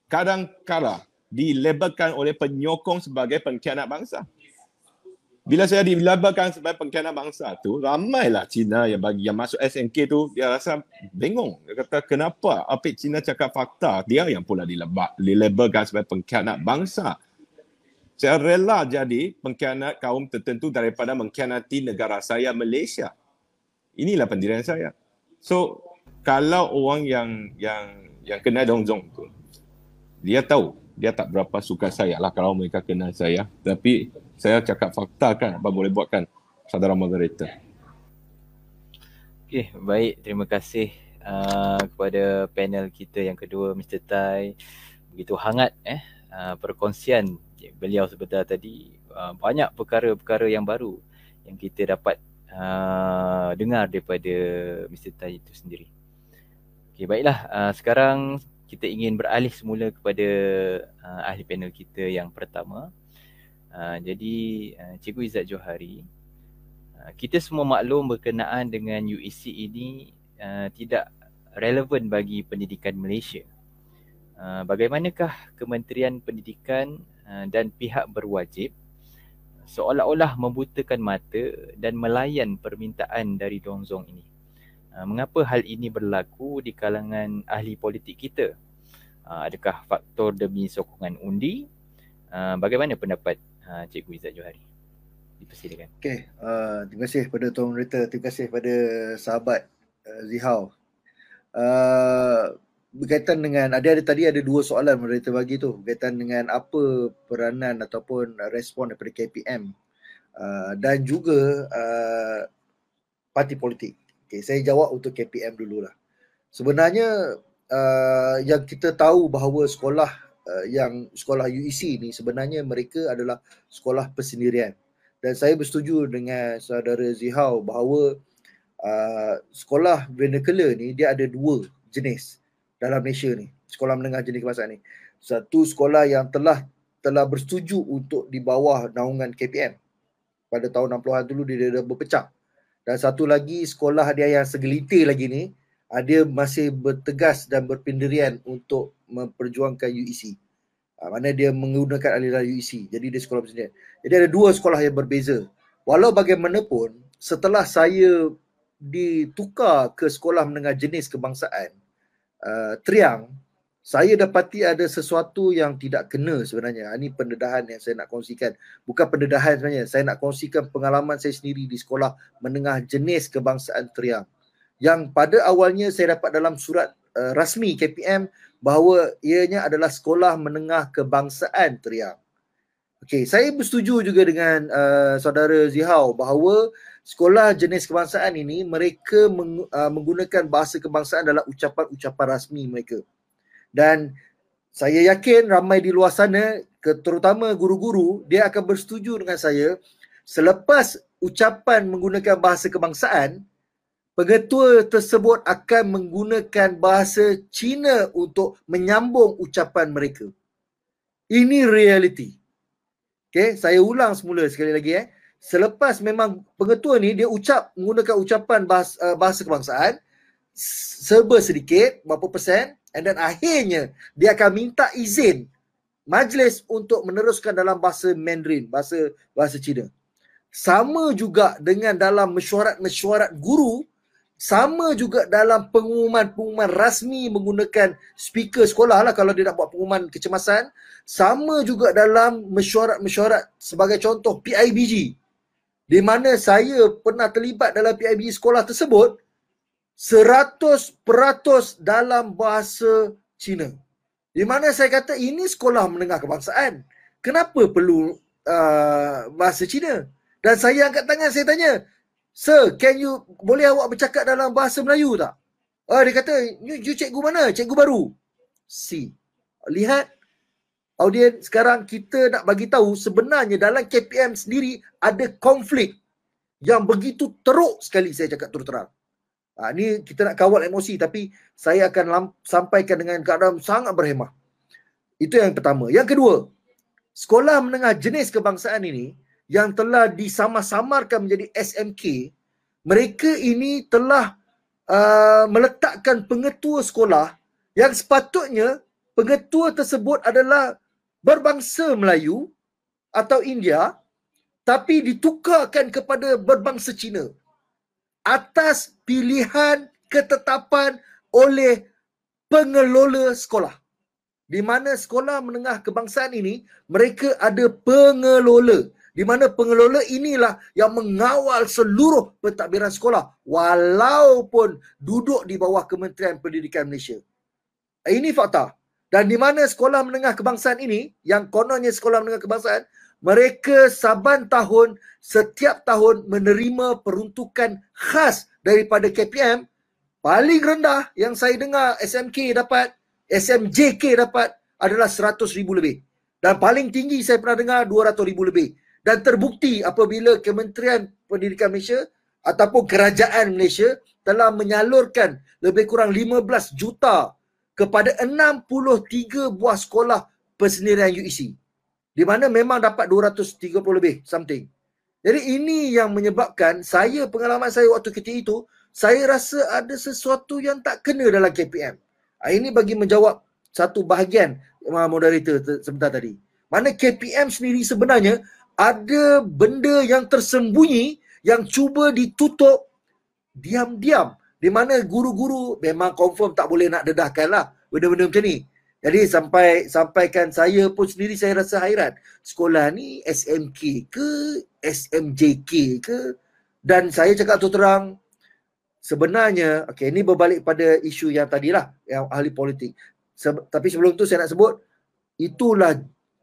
kadang kala dilabelkan oleh penyokong sebagai pengkhianat bangsa. Bila saya dilabelkan sebagai pengkhianat bangsa tu ramailah Cina yang bagi yang masuk SNK tu dia rasa bingung. Dia kata kenapa apik Cina cakap fakta? Dia yang pula dilabelkan sebagai pengkhianat bangsa saya rela jadi pengkhianat kaum tertentu daripada mengkhianati negara saya Malaysia. Inilah pendirian saya. So kalau orang yang yang yang kena dongzong tu dia tahu dia tak berapa suka saya lah kalau mereka kenal saya tapi saya cakap fakta kan apa boleh buatkan saudara moderator. Okay, baik. Terima kasih uh, kepada panel kita yang kedua Mr. Tai. Begitu hangat eh uh, perkongsian beliau sebentar tadi uh, banyak perkara-perkara yang baru yang kita dapat uh, dengar daripada Mr. Tai itu sendiri. Okey baiklah uh, sekarang kita ingin beralih semula kepada uh, ahli panel kita yang pertama. Uh, jadi uh, Cikgu Izzat Johari uh, kita semua maklum berkenaan dengan UEC ini uh, tidak relevan bagi pendidikan Malaysia. Uh, bagaimanakah Kementerian Pendidikan dan pihak berwajib seolah-olah membutakan mata dan melayan permintaan dari Dongzong ini? Uh, mengapa hal ini berlaku di kalangan ahli politik kita? Uh, adakah faktor demi sokongan undi? Bagaimana pendapat Cikgu Izzat Johari? Dipersilakan. Okey, uh, terima kasih kepada Tuan Rita, terima kasih kepada sahabat uh, Zihau. Uh, berkaitan dengan ada ada tadi ada dua soalan moderator bagi tu berkaitan dengan apa peranan ataupun respon daripada KPM uh, dan juga uh, parti politik. Okay, saya jawab untuk KPM dululah. Sebenarnya uh, yang kita tahu bahawa sekolah uh, yang sekolah UEC ni sebenarnya mereka adalah sekolah persendirian dan saya bersetuju dengan saudara Zihau bahawa uh, sekolah vernacular ni dia ada dua jenis dalam Malaysia ni sekolah menengah jenis kebangsaan ni satu sekolah yang telah telah bersetuju untuk di bawah naungan KPM pada tahun 60-an dulu dia dah berpecah dan satu lagi sekolah dia yang segelintir lagi ni dia masih bertegas dan berpendirian untuk memperjuangkan UEC. Uh, mana dia menggunakan aliran UEC. Jadi dia sekolah persendirian. Jadi ada dua sekolah yang berbeza. Walau bagaimanapun setelah saya ditukar ke sekolah menengah jenis kebangsaan uh, Triang saya dapati ada sesuatu yang tidak kena sebenarnya. Ini pendedahan yang saya nak kongsikan. Bukan pendedahan sebenarnya. Saya nak kongsikan pengalaman saya sendiri di sekolah menengah jenis kebangsaan Triang yang pada awalnya saya dapat dalam surat uh, rasmi KPM bahawa ianya adalah sekolah menengah kebangsaan Teriang. Okey, saya bersetuju juga dengan uh, saudara Zihau bahawa sekolah jenis kebangsaan ini mereka meng, uh, menggunakan bahasa kebangsaan dalam ucapan-ucapan rasmi mereka. Dan saya yakin ramai di luar sana, terutama guru-guru, dia akan bersetuju dengan saya selepas ucapan menggunakan bahasa kebangsaan, pengetua tersebut akan menggunakan bahasa Cina untuk menyambung ucapan mereka. Ini realiti. Okay, saya ulang semula sekali lagi eh. Selepas memang pengetua ni dia ucap menggunakan ucapan bahasa, uh, bahasa kebangsaan serba sedikit berapa persen and then akhirnya dia akan minta izin majlis untuk meneruskan dalam bahasa Mandarin, bahasa bahasa Cina. Sama juga dengan dalam mesyuarat-mesyuarat guru sama juga dalam pengumuman-pengumuman rasmi menggunakan speaker sekolah lah kalau dia nak buat pengumuman kecemasan. Sama juga dalam mesyuarat-mesyuarat sebagai contoh PIBG. Di mana saya pernah terlibat dalam PIBG sekolah tersebut 100% dalam bahasa Cina. Di mana saya kata ini sekolah menengah kebangsaan. Kenapa perlu uh, bahasa Cina? Dan saya angkat tangan saya tanya, Sir, can you boleh awak bercakap dalam bahasa Melayu tak? Oh, dia kata, you, you cikgu mana? Cikgu baru. Si. Lihat audien sekarang kita nak bagi tahu sebenarnya dalam KPM sendiri ada konflik yang begitu teruk sekali saya cakap terus terang. Ha, ni kita nak kawal emosi tapi saya akan lamp- sampaikan dengan keadaan sangat berhemah. Itu yang pertama. Yang kedua, sekolah menengah jenis kebangsaan ini yang telah disama-samarkan menjadi SMK, mereka ini telah uh, meletakkan pengetua sekolah yang sepatutnya pengetua tersebut adalah berbangsa Melayu atau India tapi ditukarkan kepada berbangsa Cina atas pilihan ketetapan oleh pengelola sekolah. Di mana sekolah menengah kebangsaan ini mereka ada pengelola di mana pengelola inilah yang mengawal seluruh pentadbiran sekolah walaupun duduk di bawah Kementerian Pendidikan Malaysia. Ini fakta. Dan di mana sekolah menengah kebangsaan ini, yang kononnya sekolah menengah kebangsaan, mereka saban tahun, setiap tahun menerima peruntukan khas daripada KPM, paling rendah yang saya dengar SMK dapat, SMJK dapat adalah 100 ribu lebih. Dan paling tinggi saya pernah dengar 200 ribu lebih dan terbukti apabila Kementerian Pendidikan Malaysia ataupun Kerajaan Malaysia telah menyalurkan lebih kurang 15 juta kepada 63 buah sekolah persendirian UEC. Di mana memang dapat 230 lebih something. Jadi ini yang menyebabkan saya pengalaman saya waktu kecil itu saya rasa ada sesuatu yang tak kena dalam KPM. Ah, ini bagi menjawab satu bahagian moderator sebentar tadi. Mana KPM sendiri sebenarnya ada benda yang tersembunyi yang cuba ditutup diam-diam. Di mana guru-guru memang confirm tak boleh nak dedahkan lah benda-benda macam ni. Jadi sampai sampaikan saya pun sendiri saya rasa hairan. Sekolah ni SMK ke SMJK ke dan saya cakap tu terang sebenarnya okey ini berbalik pada isu yang tadilah yang ahli politik. Se- tapi sebelum tu saya nak sebut itulah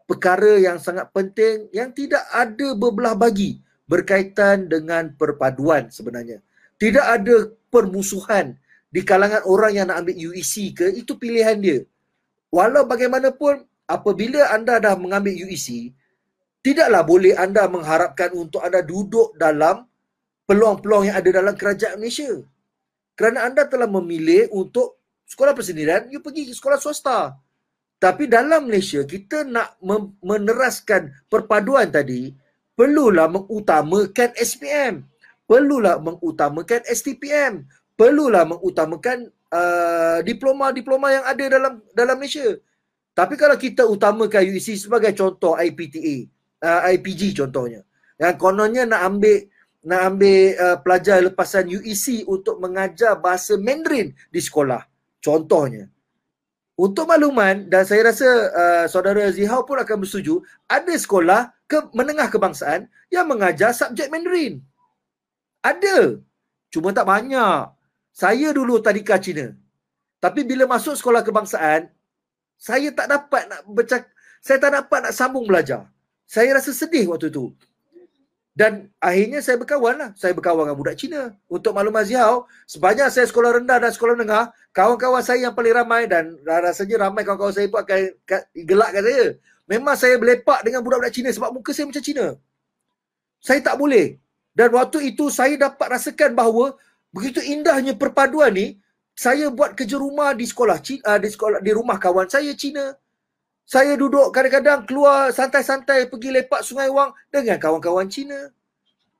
perkara yang sangat penting yang tidak ada berbelah bagi berkaitan dengan perpaduan sebenarnya. Tidak ada permusuhan di kalangan orang yang nak ambil UEC ke itu pilihan dia. Walau bagaimanapun apabila anda dah mengambil UEC tidaklah boleh anda mengharapkan untuk anda duduk dalam peluang-peluang yang ada dalam kerajaan Malaysia. Kerana anda telah memilih untuk sekolah persendirian you pergi ke sekolah swasta. Tapi dalam Malaysia kita nak meneraskan perpaduan tadi perlulah mengutamakan SPM perlulah mengutamakan STPM perlulah mengutamakan uh, diploma-diploma yang ada dalam dalam Malaysia. Tapi kalau kita utamakan UEC sebagai contoh IPTA, uh, IPG contohnya. Yang kononnya nak ambil nak ambil uh, pelajar lepasan UEC untuk mengajar bahasa Mandarin di sekolah. Contohnya. Untuk makluman dan saya rasa uh, saudara Zihau pun akan bersetuju, ada sekolah ke menengah kebangsaan yang mengajar subjek Mandarin. Ada. Cuma tak banyak. Saya dulu tadika Cina. Tapi bila masuk sekolah kebangsaan, saya tak dapat nak bercak saya tak dapat nak sambung belajar. Saya rasa sedih waktu tu. Dan akhirnya saya berkawan lah. Saya berkawan dengan budak Cina. Untuk maklumat Ziau, sepanjang saya sekolah rendah dan sekolah menengah, kawan-kawan saya yang paling ramai dan rasanya ramai kawan-kawan saya pun akan gelakkan saya. Memang saya berlepak dengan budak-budak Cina sebab muka saya macam Cina. Saya tak boleh. Dan waktu itu saya dapat rasakan bahawa Begitu indahnya perpaduan ni, saya buat kerja rumah di sekolah uh, di sekolah di rumah kawan saya Cina. Saya duduk kadang-kadang keluar santai-santai pergi lepak Sungai Wang dengan kawan-kawan Cina.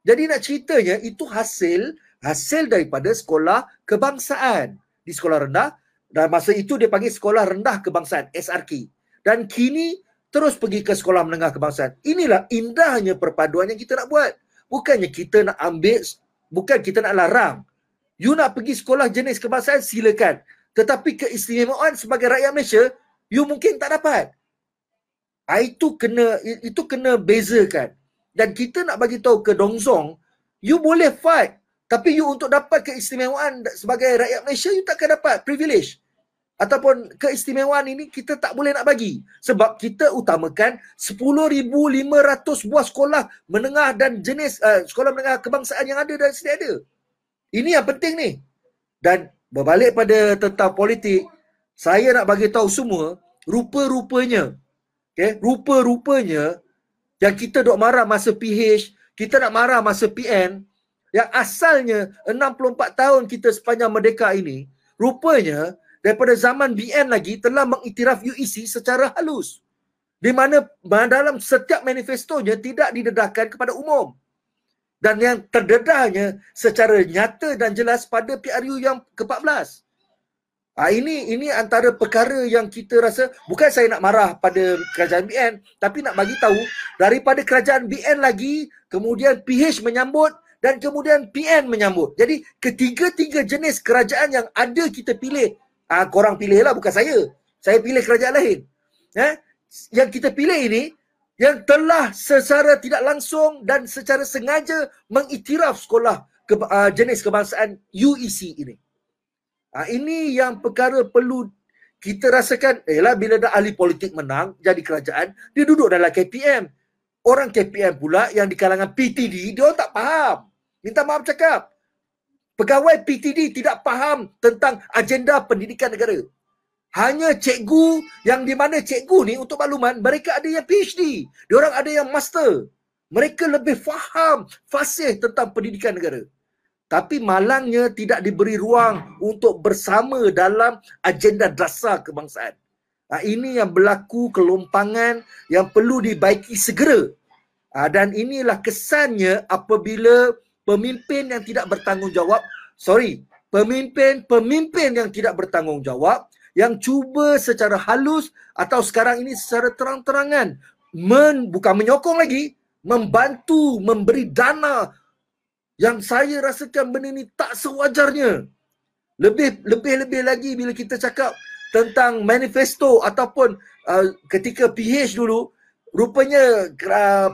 Jadi nak ceritanya itu hasil hasil daripada sekolah kebangsaan di sekolah rendah dan masa itu dia panggil sekolah rendah kebangsaan SRK. Dan kini terus pergi ke sekolah menengah kebangsaan. Inilah indahnya perpaduan yang kita nak buat. Bukannya kita nak ambil bukan kita nak larang You nak pergi sekolah jenis kebangsaan silakan. Tetapi keistimewaan sebagai rakyat Malaysia, you mungkin tak dapat. Ha, itu kena itu kena bezakan. Dan kita nak bagi tahu ke Dongzong, you boleh fight. Tapi you untuk dapat keistimewaan sebagai rakyat Malaysia, you tak akan dapat privilege. Ataupun keistimewaan ini kita tak boleh nak bagi. Sebab kita utamakan 10,500 buah sekolah menengah dan jenis uh, sekolah menengah kebangsaan yang ada dan sedia ada. Ini yang penting ni. Dan berbalik pada tentang politik, saya nak bagi tahu semua, rupa-rupanya, okay, rupa-rupanya yang kita dok marah masa PH, kita nak marah masa PN, yang asalnya 64 tahun kita sepanjang merdeka ini, rupanya daripada zaman BN lagi telah mengiktiraf UEC secara halus. Di mana dalam setiap manifestonya tidak didedahkan kepada umum dan yang terdedahnya secara nyata dan jelas pada PRU yang ke-14. Ha, ini ini antara perkara yang kita rasa bukan saya nak marah pada kerajaan BN tapi nak bagi tahu daripada kerajaan BN lagi kemudian PH menyambut dan kemudian PN menyambut. Jadi ketiga-tiga jenis kerajaan yang ada kita pilih. Ah ha, korang pilihlah bukan saya. Saya pilih kerajaan lain. Eh? Yang kita pilih ini yang telah secara tidak langsung dan secara sengaja mengiktiraf sekolah ke, uh, jenis kebangsaan UEC ini. Uh, ini yang perkara perlu kita rasakan, ialah bila dah ahli politik menang jadi kerajaan, dia duduk dalam KPM. Orang KPM pula yang di kalangan PTD, dia tak faham. Minta maaf cakap. Pegawai PTD tidak faham tentang agenda pendidikan negara. Hanya cikgu yang di mana cikgu ni untuk makluman mereka ada yang PhD. Diorang ada yang master. Mereka lebih faham fasih tentang pendidikan negara. Tapi malangnya tidak diberi ruang untuk bersama dalam agenda dasar kebangsaan. Ha, ini yang berlaku kelompangan yang perlu dibaiki segera. Ha, dan inilah kesannya apabila pemimpin yang tidak bertanggungjawab, sorry, pemimpin-pemimpin yang tidak bertanggungjawab yang cuba secara halus atau sekarang ini secara terang-terangan men, bukan menyokong lagi membantu memberi dana yang saya rasakan benda ini tak sewajarnya. Lebih lebih lebih lagi bila kita cakap tentang manifesto ataupun uh, ketika PH dulu rupanya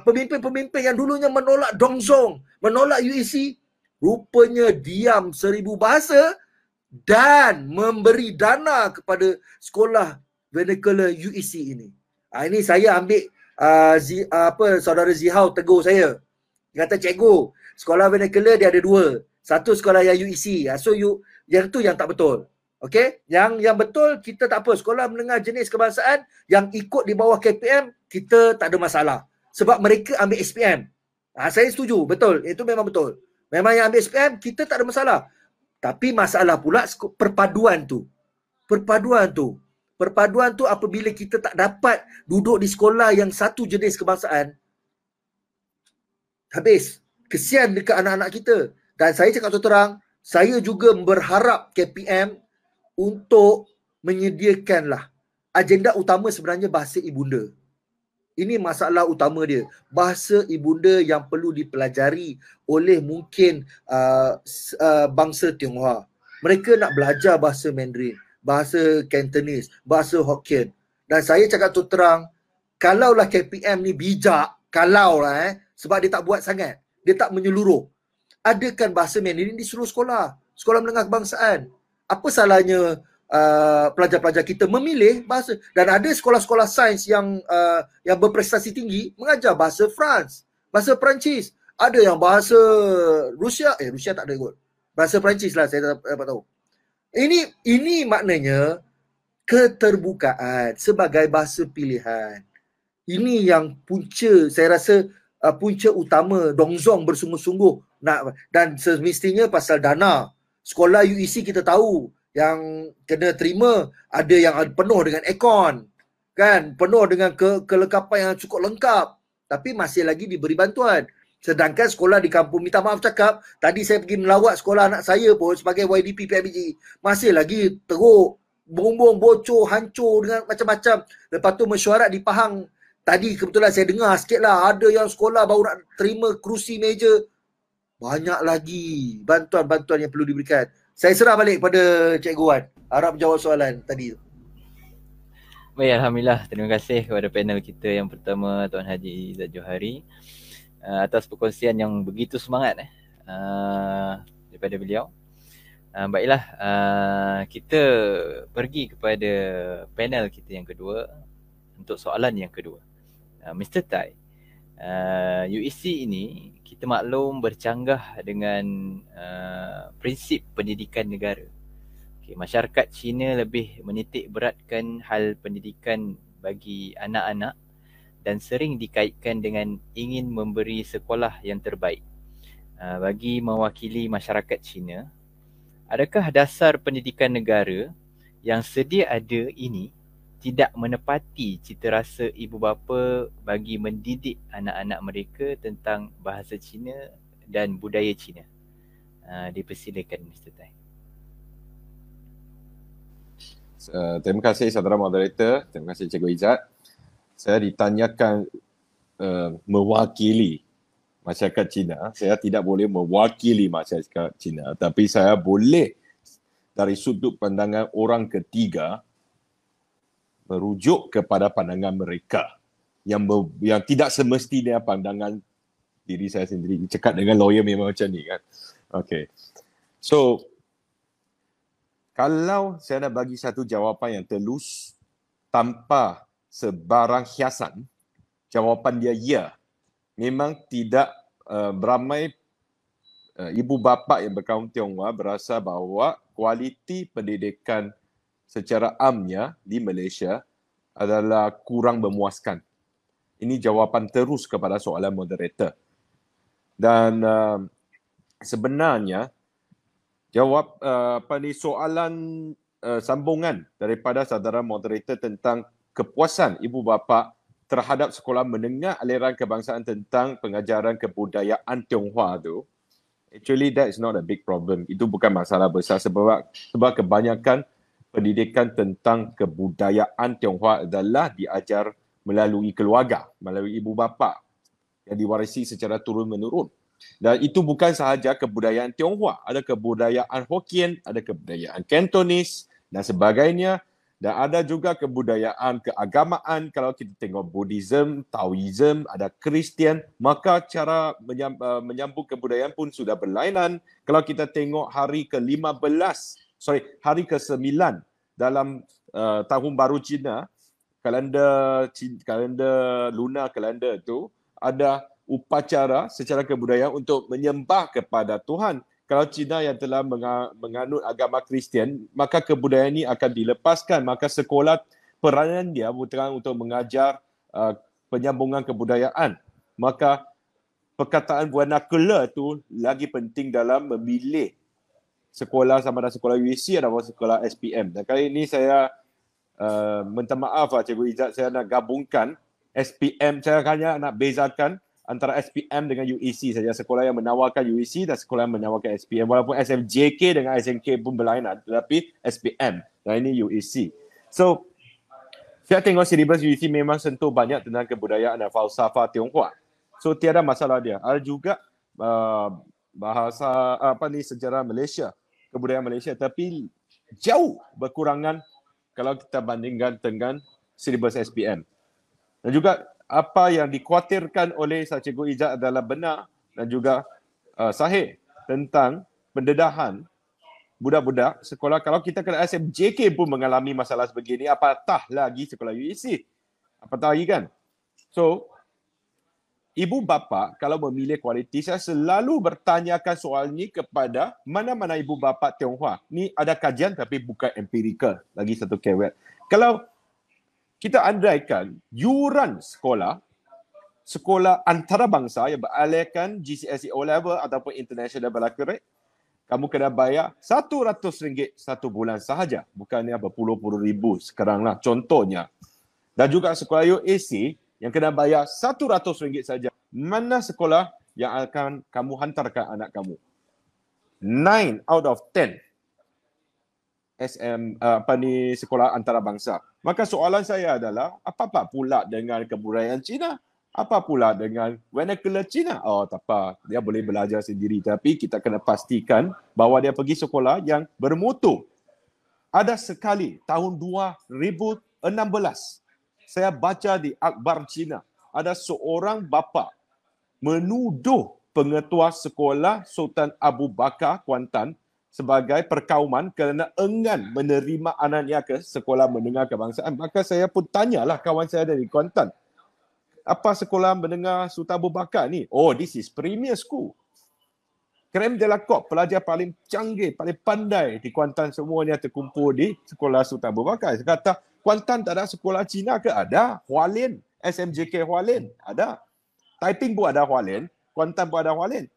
pemimpin-pemimpin yang dulunya menolak Dongzong, menolak UEC, rupanya diam seribu bahasa dan memberi dana kepada sekolah vernacular UEC ini. Ha, ini saya ambil uh, Z, uh, apa saudara Zihau tegur saya. Dia kata cikgu, sekolah vernacular dia ada dua. Satu sekolah yang UEC. So you yang tu yang tak betul. Okey, yang yang betul kita tak apa sekolah menengah jenis kebangsaan yang ikut di bawah KPM kita tak ada masalah. Sebab mereka ambil SPM. Ha, saya setuju, betul. Itu memang betul. Memang yang ambil SPM kita tak ada masalah. Tapi masalah pula perpaduan tu. Perpaduan tu. Perpaduan tu apabila kita tak dapat duduk di sekolah yang satu jenis kebangsaan. Habis. Kesian dekat anak-anak kita. Dan saya cakap terang, saya juga berharap KPM untuk menyediakanlah agenda utama sebenarnya bahasa ibunda. Ini masalah utama dia. Bahasa ibunda yang perlu dipelajari oleh mungkin uh, uh, bangsa Tionghoa. Mereka nak belajar bahasa Mandarin, bahasa Cantonese, bahasa Hokkien. Dan saya cakap tu terang, kalaulah KPM ni bijak, kalau lah eh, sebab dia tak buat sangat, dia tak menyeluruh. Adakan bahasa Mandarin di seluruh sekolah, sekolah menengah kebangsaan. Apa salahnya Uh, pelajar-pelajar kita memilih bahasa dan ada sekolah-sekolah sains yang uh, yang berprestasi tinggi mengajar bahasa France, bahasa Perancis, ada yang bahasa Rusia, eh Rusia tak ada kot. Bahasa Perancis lah saya dapat, dapat tahu. Ini ini maknanya keterbukaan sebagai bahasa pilihan. Ini yang punca saya rasa uh, punca utama Dongzong bersungguh-sungguh nak dan semestinya pasal dana. Sekolah UEC kita tahu yang kena terima ada yang penuh dengan aircon kan? Penuh dengan ke kelengkapan yang cukup lengkap. Tapi masih lagi diberi bantuan. Sedangkan sekolah di kampung minta maaf cakap tadi saya pergi melawat sekolah anak saya pun sebagai YDP PIBG masih lagi teruk bumbung bocor hancur dengan macam-macam. Lepas tu mesyuarat di Pahang. Tadi kebetulan saya dengar sikit lah ada yang sekolah baru nak terima kerusi meja. Banyak lagi bantuan-bantuan yang perlu diberikan saya serah balik pada Cikgu Wan. Harap jawab soalan tadi tu. Baik, Alhamdulillah. Terima kasih kepada panel kita yang pertama, Tuan Haji Izzat Johari. Uh, atas perkongsian yang begitu semangat eh, uh, daripada beliau. Uh, baiklah, uh, kita pergi kepada panel kita yang kedua untuk soalan yang kedua. Uh, Mr. Tai, uh, UEC ini kita maklum bercanggah dengan uh, prinsip pendidikan negara. Okay, masyarakat Cina lebih menitik beratkan hal pendidikan bagi anak-anak dan sering dikaitkan dengan ingin memberi sekolah yang terbaik uh, bagi mewakili masyarakat Cina. Adakah dasar pendidikan negara yang sedia ada ini tidak menepati cita rasa ibu bapa bagi mendidik anak-anak mereka tentang bahasa Cina dan budaya Cina. Uh, dipersilakan Mr. Tai. Uh, terima kasih saudara moderator, terima kasih Cikgu Izzat. Saya ditanyakan uh, mewakili masyarakat Cina. Saya tidak boleh mewakili masyarakat Cina tapi saya boleh dari sudut pandangan orang ketiga merujuk kepada pandangan mereka. Yang ber, yang tidak semestinya pandangan diri saya sendiri. Cakap dengan lawyer memang macam ni kan. Okay so kalau saya nak bagi satu jawapan yang telus tanpa sebarang hiasan jawapan dia ya memang tidak uh, beramai uh, ibu bapa yang berkaum Tionghoa berasa bahawa kualiti pendidikan secara amnya di Malaysia adalah kurang memuaskan. Ini jawapan terus kepada soalan moderator. Dan uh, sebenarnya jawab uh, apa ni soalan uh, sambungan daripada saudara moderator tentang kepuasan ibu bapa terhadap sekolah menengah aliran kebangsaan tentang pengajaran kebudayaan Tionghoa tu actually that is not a big problem itu bukan masalah besar sebab sebab kebanyakan pendidikan tentang kebudayaan Tionghoa adalah diajar melalui keluarga, melalui ibu bapa yang diwarisi secara turun-menurun. Dan itu bukan sahaja kebudayaan Tionghoa, ada kebudayaan Hokkien, ada kebudayaan Cantonese dan sebagainya dan ada juga kebudayaan keagamaan kalau kita tengok Buddhism, Taoism, ada Kristian, maka cara uh, menyambung kebudayaan pun sudah berlainan. Kalau kita tengok hari ke-15, sorry, hari ke-9 dalam uh, tahun baru Cina, kalender kalender lunar kalender tu ada upacara secara kebudayaan untuk menyembah kepada Tuhan kalau Cina yang telah menganut agama Kristian, maka kebudayaan ini akan dilepaskan. Maka sekolah peranan dia bukan untuk mengajar uh, penyambungan kebudayaan. Maka perkataan buana kela itu lagi penting dalam memilih sekolah sama ada sekolah UEC atau sekolah SPM. Dan kali ini saya uh, minta maaf lah Cikgu Izzat, saya nak gabungkan SPM, saya hanya nak bezakan antara SPM dengan UEC saja. Sekolah yang menawarkan UEC dan sekolah yang menawarkan SPM walaupun SMJK dengan SMK pun berlainan tetapi SPM dan ini UEC so saya tengok silibus UEC memang sentuh banyak tentang kebudayaan dan falsafah Tionghoa. So tiada masalah dia. Ada juga uh, bahasa apa ni sejarah Malaysia kebudayaan Malaysia tapi jauh berkurangan kalau kita bandingkan dengan silibus SPM dan juga apa yang dikhawatirkan oleh Cikgu Ijaz adalah benar dan juga uh, sahih tentang pendedahan budak-budak sekolah. Kalau kita kena SMJK pun mengalami masalah sebegini, apatah lagi sekolah UEC. Apatah lagi kan? So, ibu bapa kalau memilih kualiti, saya selalu bertanyakan soal ini kepada mana-mana ibu bapa Tionghoa. Ni ada kajian tapi bukan empirikal. Lagi satu keyword. Kalau kita andaikan yuran sekolah sekolah antarabangsa yang beralihkan GCSE O level ataupun international berlaku kamu kena bayar RM100 satu bulan sahaja bukannya berpuluh-puluh ribu sekarang lah contohnya dan juga sekolah UAC yang kena bayar RM100 saja mana sekolah yang akan kamu hantarkan anak kamu 9 out of 10 SM uh, apa ni sekolah antarabangsa. Maka soalan saya adalah apa-apa pula dengan kebudayaan Cina? Apa pula dengan vernacular Cina? Oh tak apa, dia boleh belajar sendiri tapi kita kena pastikan bahawa dia pergi sekolah yang bermutu. Ada sekali tahun 2016 saya baca di akhbar Cina ada seorang bapa menuduh pengetua sekolah Sultan Abu Bakar Kuantan sebagai perkauman kerana enggan menerima anaknya ke sekolah menengah kebangsaan. Maka saya pun tanyalah kawan saya dari Kuantan. Apa sekolah menengah Sultan Abu Bakar ni? Oh, this is premier school. Krem de la Cop, pelajar paling canggih, paling pandai di Kuantan semuanya terkumpul di sekolah Sultan Abu Bakar. Saya kata, Kuantan tak ada sekolah Cina ke? Ada. Hualien. SMJK Hualien. Ada. Typing pun ada Hualien. Kuantan pun ada Hualien.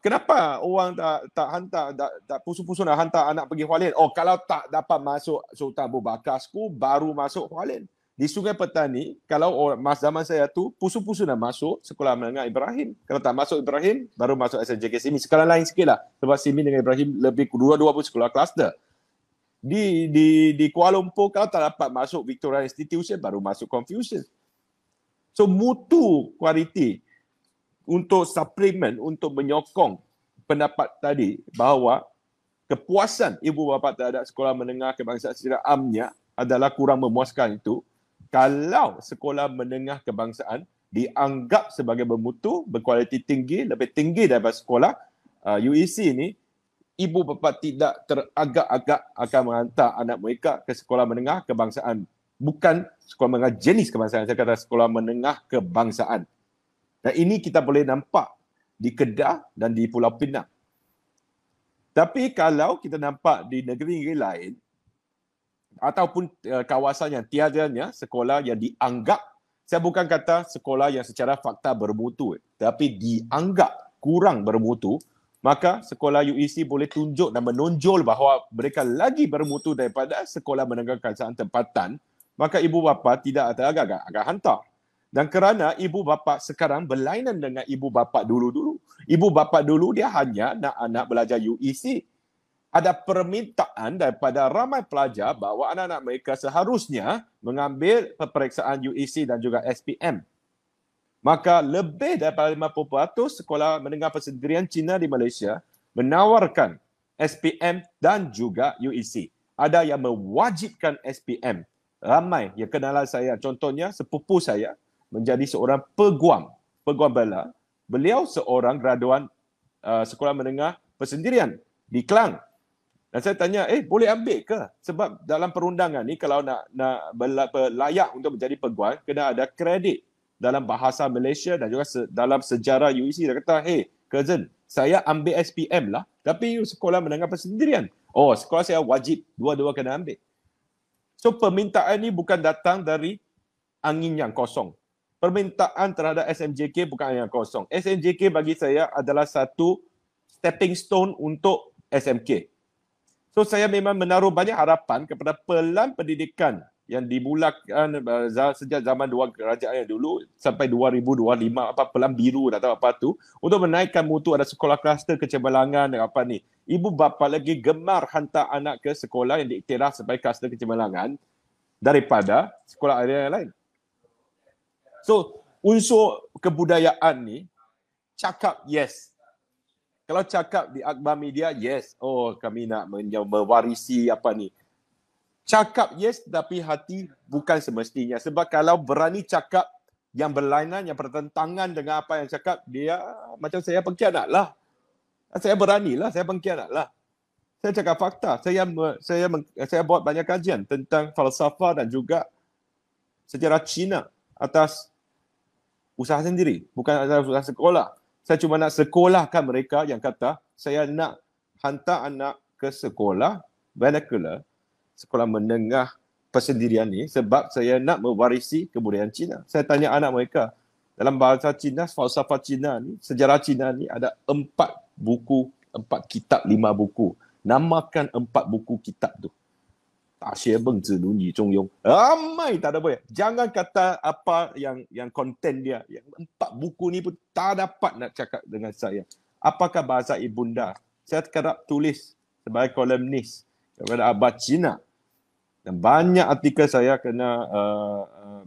Kenapa orang tak tak hantar tak, tak pusu-pusu nak hantar anak pergi Hualien? Oh kalau tak dapat masuk Sultan Abu Bakar baru masuk Hualien. Di Sungai Petani kalau orang mas zaman saya tu pusu-pusu nak masuk sekolah menengah Ibrahim. Kalau tak masuk Ibrahim baru masuk SNJK Simi. Sekarang lain sikitlah. Sebab Simi dengan Ibrahim lebih dua-dua pun sekolah kluster. Di di di Kuala Lumpur kalau tak dapat masuk Victoria Institution baru masuk Confucius. So mutu kualiti untuk suplemen untuk menyokong pendapat tadi bahawa kepuasan ibu bapa terhadap sekolah menengah kebangsaan secara amnya adalah kurang memuaskan itu kalau sekolah menengah kebangsaan dianggap sebagai bermutu, berkualiti tinggi, lebih tinggi daripada sekolah uh, UEC ini, ibu bapa tidak teragak-agak akan menghantar anak mereka ke sekolah menengah kebangsaan. Bukan sekolah menengah jenis kebangsaan, saya kata sekolah menengah kebangsaan. Dan ini kita boleh nampak di Kedah dan di Pulau Pinang. Tapi kalau kita nampak di negeri-negeri lain ataupun uh, kawasan yang tiadanya sekolah yang dianggap saya bukan kata sekolah yang secara fakta bermutu tapi dianggap kurang bermutu maka sekolah UEC boleh tunjuk dan menonjol bahawa mereka lagi bermutu daripada sekolah menengah kebangsaan tempatan maka ibu bapa tidak agak-agak agak hantar dan kerana ibu bapa sekarang berlainan dengan ibu bapa dulu-dulu. Ibu bapa dulu dia hanya nak anak belajar UEC. Ada permintaan daripada ramai pelajar bahawa anak-anak mereka seharusnya mengambil peperiksaan UEC dan juga SPM. Maka lebih daripada 50% sekolah menengah persendirian Cina di Malaysia menawarkan SPM dan juga UEC. ada yang mewajibkan SPM. Ramai yang kenalan saya. Contohnya sepupu saya menjadi seorang peguam, peguam bela. Beliau seorang graduan uh, sekolah menengah persendirian di Kelang. Dan saya tanya, eh boleh ambil ke? Sebab dalam perundangan ni kalau nak nak layak untuk menjadi peguam, kena ada kredit dalam bahasa Malaysia dan juga se- dalam sejarah UEC. Dia kata, hey cousin, saya ambil SPM lah. Tapi you sekolah menengah persendirian. Oh, sekolah saya wajib dua-dua kena ambil. So permintaan ni bukan datang dari angin yang kosong permintaan terhadap SMJK bukan yang kosong. SMJK bagi saya adalah satu stepping stone untuk SMK. So saya memang menaruh banyak harapan kepada pelan pendidikan yang dimulakan uh, sejak zaman dua kerajaan yang dulu sampai 2025 apa pelan biru atau apa tu untuk menaikkan mutu ada sekolah kluster kecemerlangan dan apa ni. Ibu bapa lagi gemar hantar anak ke sekolah yang diiktiraf sebagai kluster kecemerlangan daripada sekolah area yang lain. So unsur kebudayaan ni cakap yes. Kalau cakap di akhbar media yes. Oh kami nak mewarisi apa ni. Cakap yes tapi hati bukan semestinya. Sebab kalau berani cakap yang berlainan, yang bertentangan dengan apa yang cakap, dia macam saya pengkhianat lah. Saya berani lah, saya pengkhianat lah. Saya cakap fakta. Saya saya saya buat banyak kajian tentang falsafah dan juga sejarah Cina atas usaha sendiri, bukan atas usaha sekolah. Saya cuma nak sekolahkan mereka yang kata saya nak hantar anak ke sekolah vernacular, sekolah menengah persendirian ni sebab saya nak mewarisi kebudayaan Cina. Saya tanya anak mereka, dalam bahasa Cina, falsafah Cina ni, sejarah Cina ni ada empat buku, empat kitab, lima buku. Namakan empat buku kitab tu. Ta beng zi lu ni zhong yong. Ramai tak ada boleh. Jangan kata apa yang yang konten dia. Yang empat buku ni pun tak dapat nak cakap dengan saya. Apakah bahasa ibunda? Saya kerap tulis sebagai kolumnis kepada abad Cina dan banyak artikel saya kena uh, uh,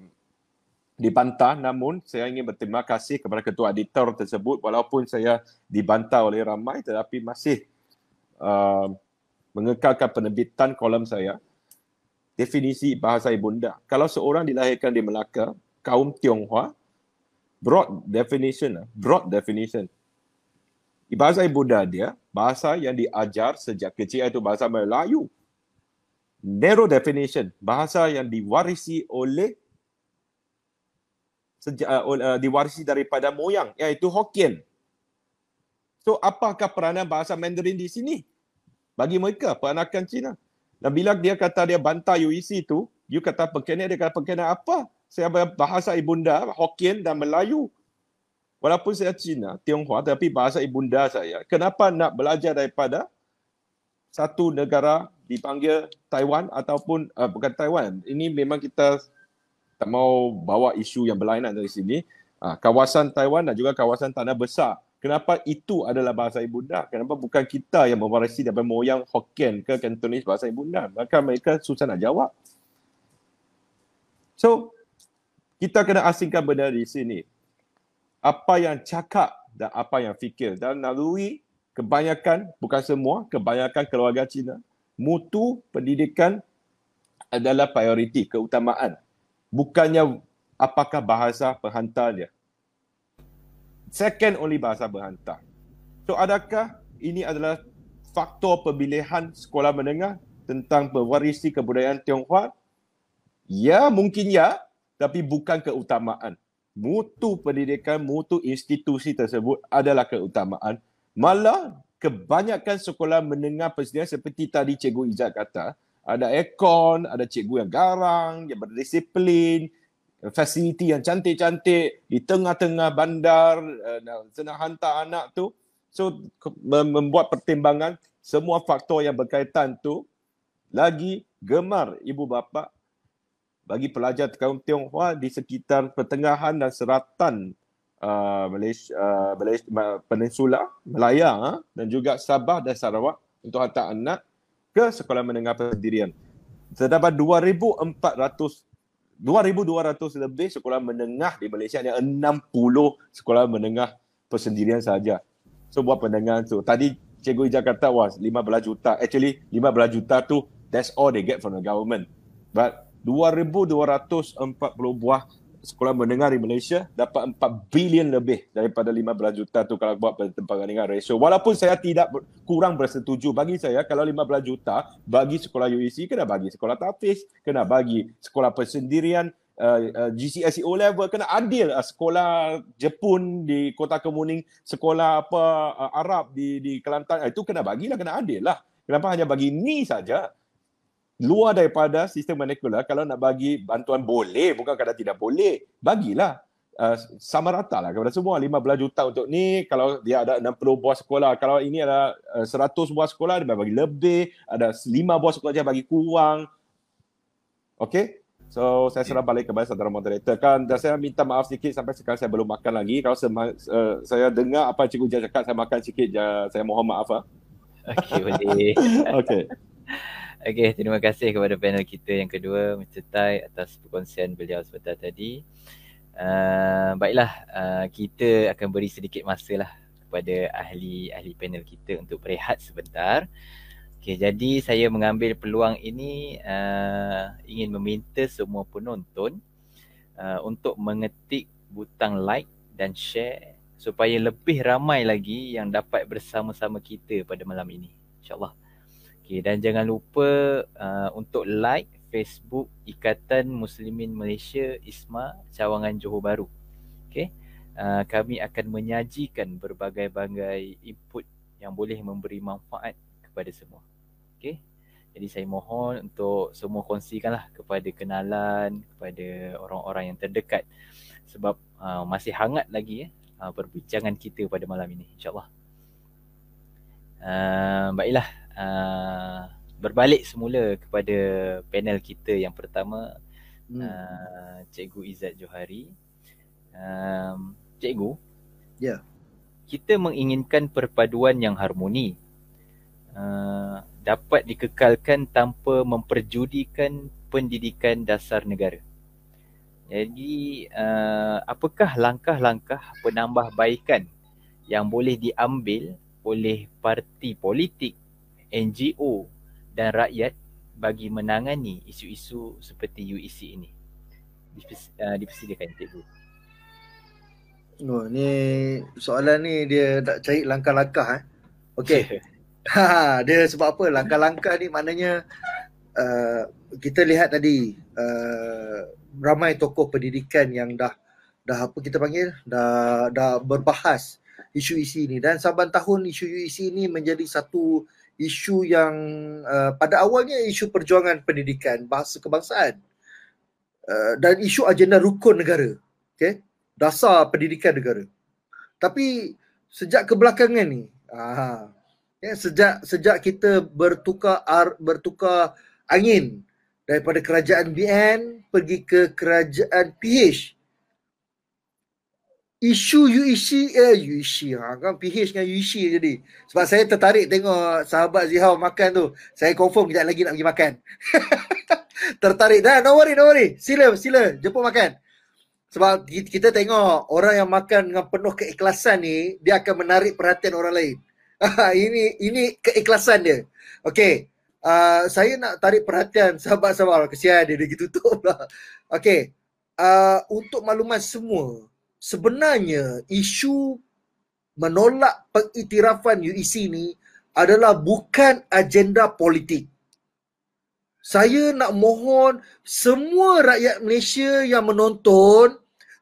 dibantah namun saya ingin berterima kasih kepada ketua editor tersebut walaupun saya dibantah oleh ramai tetapi masih uh, mengekalkan penerbitan kolom saya definisi bahasa ibunda. Kalau seorang dilahirkan di Melaka, kaum Tionghoa, broad definition, broad definition. Bahasa ibunda dia, bahasa yang diajar sejak kecil iaitu bahasa Melayu. Narrow definition, bahasa yang diwarisi oleh sejak uh, diwarisi daripada moyang iaitu Hokkien. So apakah peranan bahasa Mandarin di sini? Bagi mereka, peranakan Cina. Dan bila dia kata dia bantah UEC tu, you kata pengkhianat, dia kata pengkhianat apa? Saya bahasa ibunda, Hokkien dan Melayu. Walaupun saya Cina, Tionghoa, tapi bahasa ibunda saya. Kenapa nak belajar daripada satu negara dipanggil Taiwan ataupun uh, bukan Taiwan. Ini memang kita tak mau bawa isu yang berlainan dari sini. Uh, kawasan Taiwan dan juga kawasan tanah besar Kenapa itu adalah bahasa ibunda? Kenapa bukan kita yang mewarisi daripada moyang Hokkien ke Cantonese bahasa ibunda? Maka mereka susah nak jawab. So, kita kena asingkan benda di sini. Apa yang cakap dan apa yang fikir. Dan naluri kebanyakan, bukan semua, kebanyakan keluarga Cina, mutu pendidikan adalah prioriti, keutamaan. Bukannya apakah bahasa penghantar dia second only bahasa berhantar. So adakah ini adalah faktor pemilihan sekolah menengah tentang pewarisi kebudayaan Tionghoa? Ya, mungkin ya, tapi bukan keutamaan. Mutu pendidikan, mutu institusi tersebut adalah keutamaan. Malah kebanyakan sekolah menengah persediaan seperti tadi Cikgu Izzat kata, ada aircon, ada cikgu yang garang, yang berdisiplin, fasiliti yang cantik-cantik di tengah-tengah bandar uh, senang hantar anak tu. So membuat pertimbangan semua faktor yang berkaitan tu. Lagi gemar ibu bapa bagi pelajar kaum Tionghoa di sekitar pertengahan dan seratan uh, Malaysia, uh, Malaysia Peninsula Melaya uh, dan juga Sabah dan Sarawak untuk hantar anak ke sekolah menengah pendirian. Terdapat 2,400 2,200 lebih sekolah menengah di Malaysia ada 60 sekolah menengah persendirian saja. So buat pendengar tu. Tadi Cikgu Ijaz kata wah 15 juta. Actually 15 juta tu That's all they get from the government. But 2,240 buah sekolah mendengar di Malaysia dapat 4 bilion lebih daripada 15 juta tu kalau buat perbandingan ratio. Walaupun saya tidak kurang bersetuju bagi saya kalau 15 juta bagi sekolah UEC kena bagi sekolah tafiz, kena bagi sekolah persendirian, uh, uh, GCSE O level kena adil uh, sekolah Jepun di Kota Kemuning, sekolah apa uh, Arab di di Kelantan uh, itu kena bagilah kena adil lah. Kenapa hanya bagi ni saja? Luar daripada sistem manakula kalau nak bagi bantuan boleh bukan kadang tidak boleh bagilah. Uh, sama rata lah kepada semua. 15 juta untuk ni kalau dia ada 60 buah sekolah. Kalau ini ada uh, 100 buah sekolah dia bagi lebih. Ada 5 buah sekolah dia bagi kurang. Okay? So saya serah balik kepada saudara moderator. Kan dan saya minta maaf sedikit sampai sekarang saya belum makan lagi. Kalau sema- uh, saya dengar apa Cikgu Jah cakap saya makan sikit. Je saya mohon maaf ah. Okay boleh. okay. Okay, terima kasih kepada panel kita yang kedua, Mr. Tai atas perkongsian beliau sebentar tadi. Uh, baiklah, uh, kita akan beri sedikit masa lah kepada ahli-ahli panel kita untuk berehat sebentar. Okay, jadi saya mengambil peluang ini uh, ingin meminta semua penonton uh, untuk mengetik butang like dan share supaya lebih ramai lagi yang dapat bersama-sama kita pada malam ini. InsyaAllah. Okay, dan jangan lupa uh, untuk like Facebook Ikatan Muslimin Malaysia ISMA Cawangan Johor Bahru. Okay, uh, kami akan menyajikan berbagai-bagai input yang boleh memberi manfaat kepada semua. Okay, jadi saya mohon untuk semua kongsikanlah kepada kenalan, kepada orang-orang yang terdekat sebab uh, masih hangat lagi ya uh, perbincangan kita pada malam ini insyaAllah. Uh, baiklah, uh, berbalik semula kepada panel kita yang pertama hmm. uh, Cikgu Izzat Johari. Um, Cikgu, ya. Yeah. Kita menginginkan perpaduan yang harmoni. Uh, dapat dikekalkan tanpa memperjudikan pendidikan dasar negara. Jadi, uh, apakah langkah-langkah penambahbaikan yang boleh diambil oleh parti politik, NGO dan rakyat bagi menangani isu-isu seperti UEC ini? Uh, dipersilakan Cikgu. Oh, ni soalan ni dia tak cari langkah-langkah eh. Okey. ha, dia sebab apa? Langkah-langkah ni maknanya uh, kita lihat tadi uh, ramai tokoh pendidikan yang dah dah apa kita panggil dah dah berbahas isu UEC ini dan saban tahun isu UEC ini menjadi satu isu yang uh, pada awalnya isu perjuangan pendidikan bahasa kebangsaan uh, dan isu agenda rukun negara okey dasar pendidikan negara. Tapi sejak kebelakangan ni ah ya sejak sejak kita bertukar ar, bertukar angin daripada kerajaan BN pergi ke kerajaan PH isu UEC eh UEC ha kan PH dengan UEC jadi sebab saya tertarik tengok sahabat Zihau makan tu. Saya confirm kejap lagi nak pergi makan. Tertarik. Dah no worry no worry. Sila sila. Jemput makan. Sebab kita tengok orang yang makan dengan penuh keikhlasan ni dia akan menarik perhatian orang lain. Ini ini keikhlasan dia. Okey. Uh, saya nak tarik perhatian sahabat-sahabat. Kesian dia dia tutup lah okey. Uh, untuk makluman semua sebenarnya isu menolak pengiktirafan UEC ni adalah bukan agenda politik. Saya nak mohon semua rakyat Malaysia yang menonton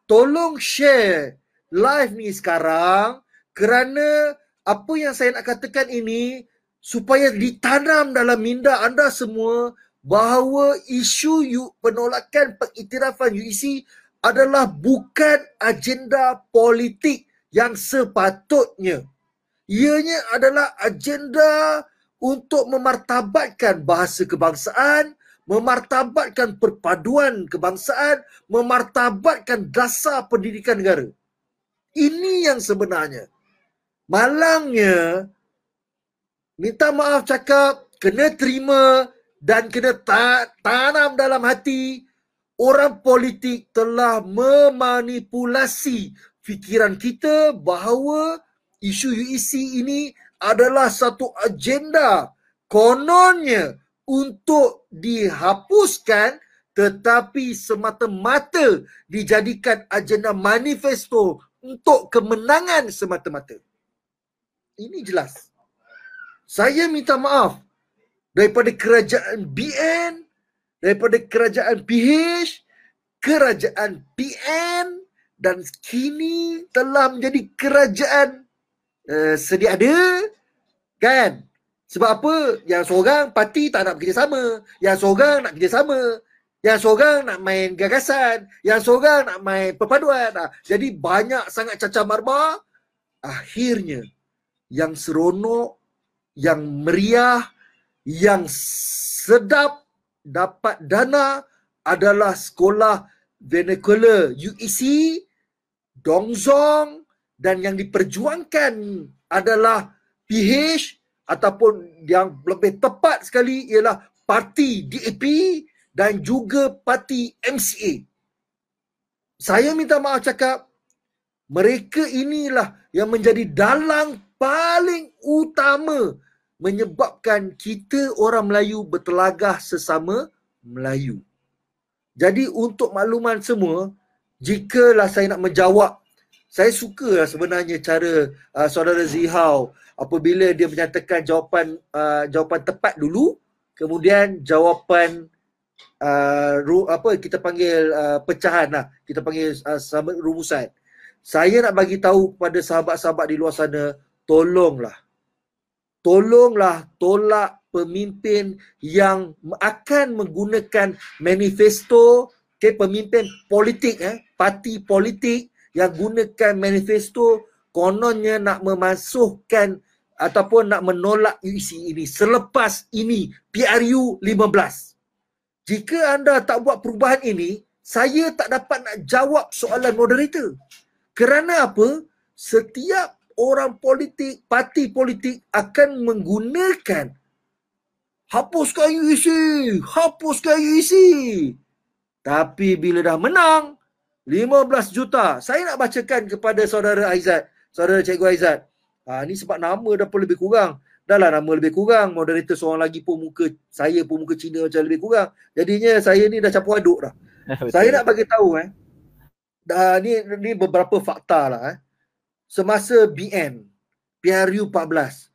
tolong share live ni sekarang kerana apa yang saya nak katakan ini supaya ditanam dalam minda anda semua bahawa isu penolakan pengiktirafan UEC adalah bukan agenda politik yang sepatutnya. Ianya adalah agenda untuk memartabatkan bahasa kebangsaan, memartabatkan perpaduan kebangsaan, memartabatkan dasar pendidikan negara. Ini yang sebenarnya. Malangnya, minta maaf cakap, kena terima dan kena ta- tanam dalam hati orang politik telah memanipulasi fikiran kita bahawa isu UEC ini adalah satu agenda kononnya untuk dihapuskan tetapi semata-mata dijadikan agenda manifesto untuk kemenangan semata-mata. Ini jelas. Saya minta maaf daripada kerajaan BN, daripada kerajaan PH, kerajaan PN dan kini telah menjadi kerajaan uh, sedia ada kan? Sebab apa? Yang seorang parti tak nak bekerjasama yang seorang nak kerjasama yang seorang nak main gagasan. Yang seorang nak main perpaduan. Nah, jadi banyak sangat cacar marba akhirnya yang seronok yang meriah yang sedap dapat dana adalah sekolah vernacular UEC Dongzong dan yang diperjuangkan adalah PH ataupun yang lebih tepat sekali ialah parti DAP dan juga parti MCA. Saya minta maaf cakap mereka inilah yang menjadi dalang paling utama menyebabkan kita orang Melayu bertelagah sesama Melayu. Jadi untuk makluman semua, jikalau saya nak menjawab saya suka sebenarnya cara uh, saudara Zihau apabila dia menyatakan jawapan uh, jawapan tepat dulu kemudian jawapan uh, apa kita panggil uh, pecahan lah. Kita panggil uh, rumusan. Saya nak bagi tahu kepada sahabat-sahabat di luar sana tolonglah tolonglah tolak pemimpin yang akan menggunakan manifesto okay, pemimpin politik eh parti politik yang gunakan manifesto kononnya nak memasukkan ataupun nak menolak UEC ini selepas ini PRU 15. Jika anda tak buat perubahan ini, saya tak dapat nak jawab soalan moderator. Kerana apa? Setiap orang politik, parti politik akan menggunakan hapuskan UEC, hapuskan UEC. Tapi bila dah menang, 15 juta. Saya nak bacakan kepada saudara Aizat, saudara Cikgu Aizat. Ha, ni sebab nama dah pun lebih kurang. Dah lah nama lebih kurang. Moderator seorang lagi pun muka, saya pun muka Cina macam lebih kurang. Jadinya saya ni dah campur aduk dah. saya nak bagi tahu eh. Dah, ni, ni beberapa fakta lah eh. Semasa BN, PRU 14,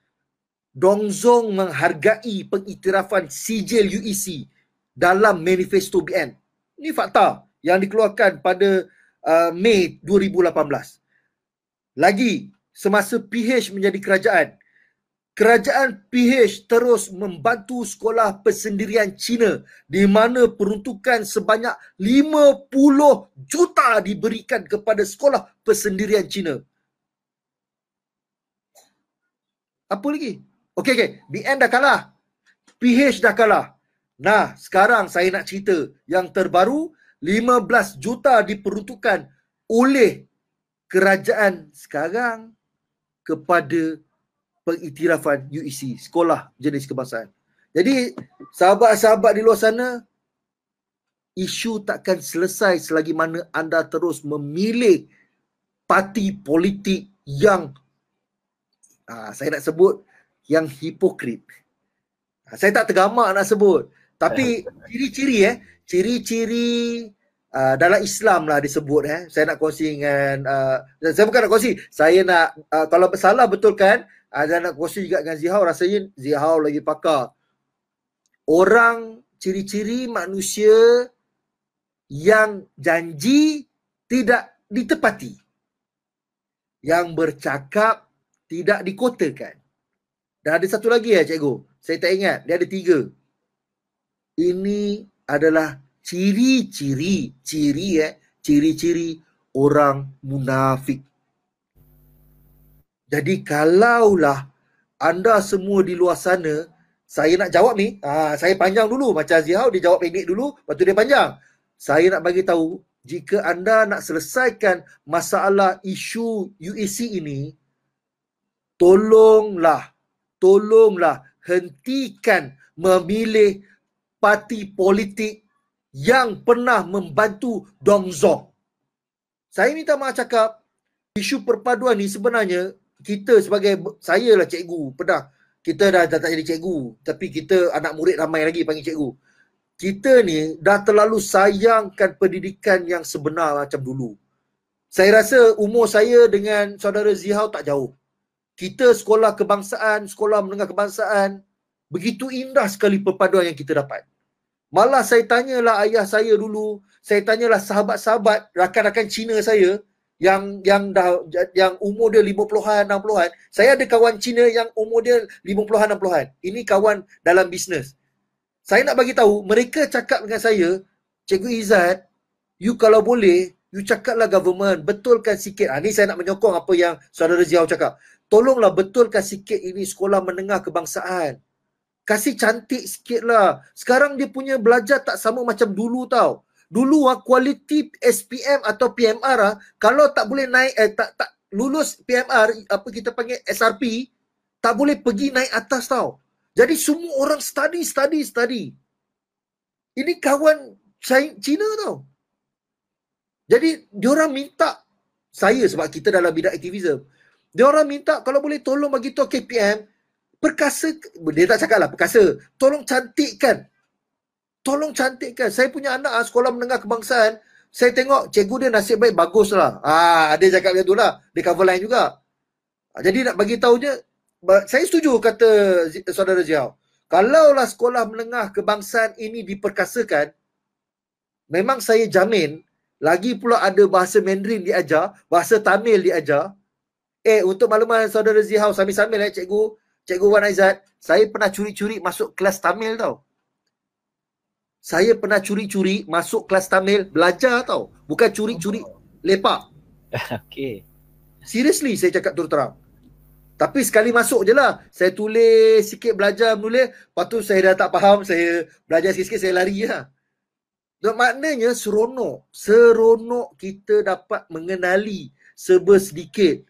Dongzong menghargai pengiktirafan sijil UEC dalam manifesto BN. Ini fakta yang dikeluarkan pada uh, Mei 2018. Lagi, semasa PH menjadi kerajaan, kerajaan PH terus membantu sekolah persendirian Cina di mana peruntukan sebanyak 50 juta diberikan kepada sekolah persendirian Cina. Apa lagi? Okey, okey. BN dah kalah. PH dah kalah. Nah, sekarang saya nak cerita yang terbaru 15 juta diperuntukkan oleh kerajaan sekarang kepada pengiktirafan UEC, Sekolah Jenis Kebangsaan. Jadi, sahabat-sahabat di luar sana, isu takkan selesai selagi mana anda terus memilih parti politik yang ah, saya nak sebut yang hipokrit. Ah, saya tak tergamak nak sebut. Tapi ciri-ciri eh, ciri-ciri uh, dalam Islam lah disebut eh. Saya nak kongsi dengan uh, saya bukan nak kongsi, saya nak uh, kalau salah betul kan, uh, saya nak kongsi juga dengan Zihau rasanya Zihau lagi pakar. Orang ciri-ciri manusia yang janji tidak ditepati. Yang bercakap tidak dikotakan. Dan ada satu lagi ya cikgu. Saya tak ingat. Dia ada tiga. Ini adalah ciri-ciri ciri eh ciri-ciri orang munafik. Jadi kalaulah anda semua di luar sana saya nak jawab ni, ah saya panjang dulu macam Zihau dia jawab pendek dulu, lepas tu dia panjang. Saya nak bagi tahu jika anda nak selesaikan masalah isu UAC ini tolonglah tolonglah hentikan memilih parti politik yang pernah membantu Dong Zong. Saya minta maaf cakap, isu perpaduan ni sebenarnya kita sebagai, saya lah cikgu, pernah, kita dah, dah tak jadi cikgu tapi kita anak murid ramai lagi panggil cikgu. Kita ni dah terlalu sayangkan pendidikan yang sebenar macam dulu. Saya rasa umur saya dengan saudara Zihau tak jauh kita sekolah kebangsaan sekolah menengah kebangsaan begitu indah sekali perpaduan yang kita dapat. Malah saya tanyalah ayah saya dulu saya tanyalah sahabat-sahabat rakan-rakan Cina saya yang yang dah yang umur dia 50-an 60-an saya ada kawan Cina yang umur dia 50-an 60-an ini kawan dalam bisnes. Saya nak bagi tahu mereka cakap dengan saya cikgu Izzat you kalau boleh you cakaplah government. Betulkan sikit. Ah ni saya nak menyokong apa yang saudara Ziau cakap tolonglah betulkan sikit ini sekolah menengah kebangsaan kasih cantik sikitlah sekarang dia punya belajar tak sama macam dulu tau dulu ah kualiti SPM atau PMR ah kalau tak boleh naik eh tak tak lulus PMR apa kita panggil SRP tak boleh pergi naik atas tau. Jadi semua orang study study study. Ini kawan Cina tau. Jadi diorang minta saya sebab kita dalam bidang aktivism. Diorang minta kalau boleh tolong bagi tahu KPM perkasa dia tak cakap lah perkasa tolong cantikkan tolong cantikkan. Saya punya anak ah, sekolah menengah kebangsaan, saya tengok cikgu dia nasib baik bagus lah. Ah, dia cakap macam tu lah. Dia cover line juga. Ah, jadi nak bagi tahu je, saya setuju kata saudara Ziau. Kalaulah sekolah menengah kebangsaan ini diperkasakan, memang saya jamin lagi pula ada bahasa Mandarin diajar, bahasa Tamil diajar. Eh, untuk makluman saudara Zihau, sambil-sambil eh, cikgu, cikgu Wan Aizat, saya pernah curi-curi masuk kelas Tamil tau saya pernah curi-curi masuk kelas Tamil belajar tau. Bukan curi-curi lepak. Okay. Seriously saya cakap terus terang. Tapi sekali masuk je lah. Saya tulis sikit belajar menulis. Lepas tu saya dah tak faham. Saya belajar sikit-sikit saya lari lah. Dan maknanya seronok. Seronok kita dapat mengenali serba sedikit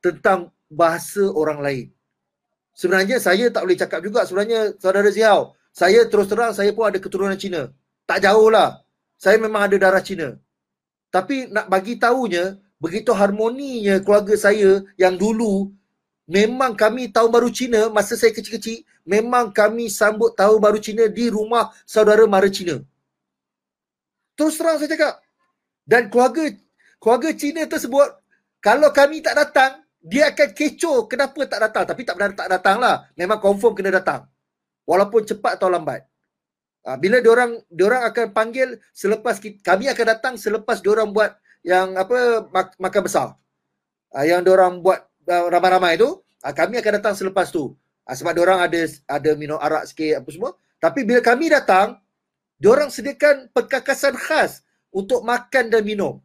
tentang bahasa orang lain. Sebenarnya saya tak boleh cakap juga. Sebenarnya saudara Ziau. Saya terus terang saya pun ada keturunan Cina. Tak jauh lah. Saya memang ada darah Cina. Tapi nak bagi tahunya, begitu harmoninya keluarga saya yang dulu memang kami tahun baru Cina masa saya kecil-kecil, memang kami sambut tahun baru Cina di rumah saudara mara Cina. Terus terang saya cakap. Dan keluarga keluarga Cina tersebut, kalau kami tak datang, dia akan kecoh kenapa tak datang. Tapi tak benar tak datang lah. Memang confirm kena datang walaupun cepat atau lambat. Uh, bila diorang diorang akan panggil selepas kita, kami akan datang selepas diorang buat yang apa mak, makan besar. Uh, yang diorang buat uh, ramai-ramai tu, uh, kami akan datang selepas tu. Uh, sebab diorang ada ada minum arak sikit apa semua. Tapi bila kami datang, diorang sediakan perkakasan khas untuk makan dan minum.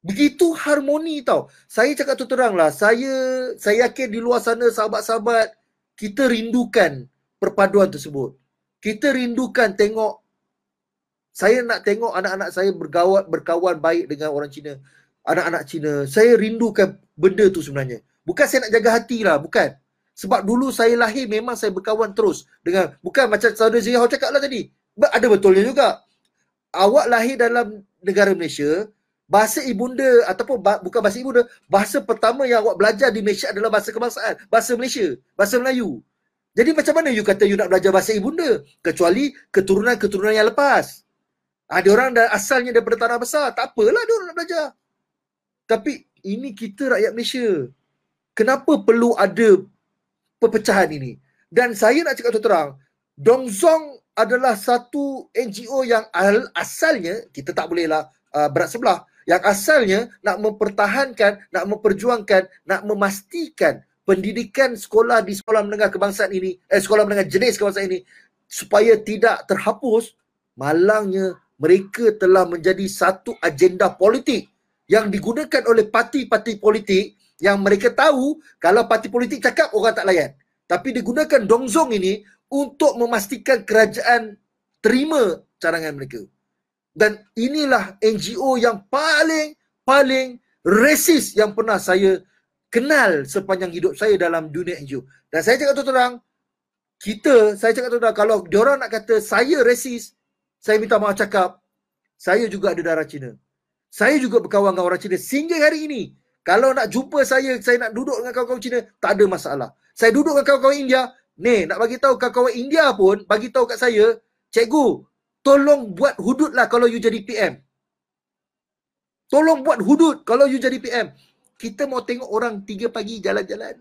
Begitu harmoni tau. Saya cakap tu terang lah. Saya, saya yakin di luar sana sahabat-sahabat kita rindukan perpaduan tersebut. Kita rindukan tengok saya nak tengok anak-anak saya berkawan berkawan baik dengan orang Cina. Anak-anak Cina. Saya rindukan benda tu sebenarnya. Bukan saya nak jaga hati lah. Bukan. Sebab dulu saya lahir memang saya berkawan terus dengan bukan macam saudara Zihau cakap lah tadi. Ada betulnya juga. Awak lahir dalam negara Malaysia, bahasa ibunda ataupun bah, bukan bahasa ibunda, bahasa pertama yang awak belajar di Malaysia adalah bahasa kebangsaan, bahasa Malaysia, bahasa Melayu. Jadi macam mana you kata you nak belajar bahasa ibunda? Kecuali keturunan-keturunan yang lepas. Ah, orang dah asalnya daripada tanah besar. Tak apalah dia orang nak belajar. Tapi ini kita rakyat Malaysia. Kenapa perlu ada perpecahan ini? Dan saya nak cakap terang, Dongzong adalah satu NGO yang asalnya, kita tak bolehlah uh, berat sebelah, yang asalnya nak mempertahankan, nak memperjuangkan, nak memastikan pendidikan sekolah di sekolah menengah kebangsaan ini, eh, sekolah menengah jenis kebangsaan ini supaya tidak terhapus, malangnya mereka telah menjadi satu agenda politik yang digunakan oleh parti-parti politik yang mereka tahu kalau parti politik cakap orang tak layan. Tapi digunakan dongzong ini untuk memastikan kerajaan terima carangan mereka. Dan inilah NGO yang paling paling resis yang pernah saya kenal sepanjang hidup saya dalam dunia NGO. Dan saya cakap terang, kita, saya cakap terang, kalau diorang nak kata saya resis, saya minta maaf cakap, saya juga ada darah Cina. Saya juga berkawan dengan orang Cina sehingga hari ini. Kalau nak jumpa saya, saya nak duduk dengan kawan-kawan Cina, tak ada masalah. Saya duduk dengan kawan-kawan India, ni nak bagi tahu kawan-kawan India pun bagi tahu kat saya, cikgu, tolong buat hudud lah kalau you jadi PM. Tolong buat hudud kalau you jadi PM. Kita mau tengok orang tiga pagi jalan-jalan.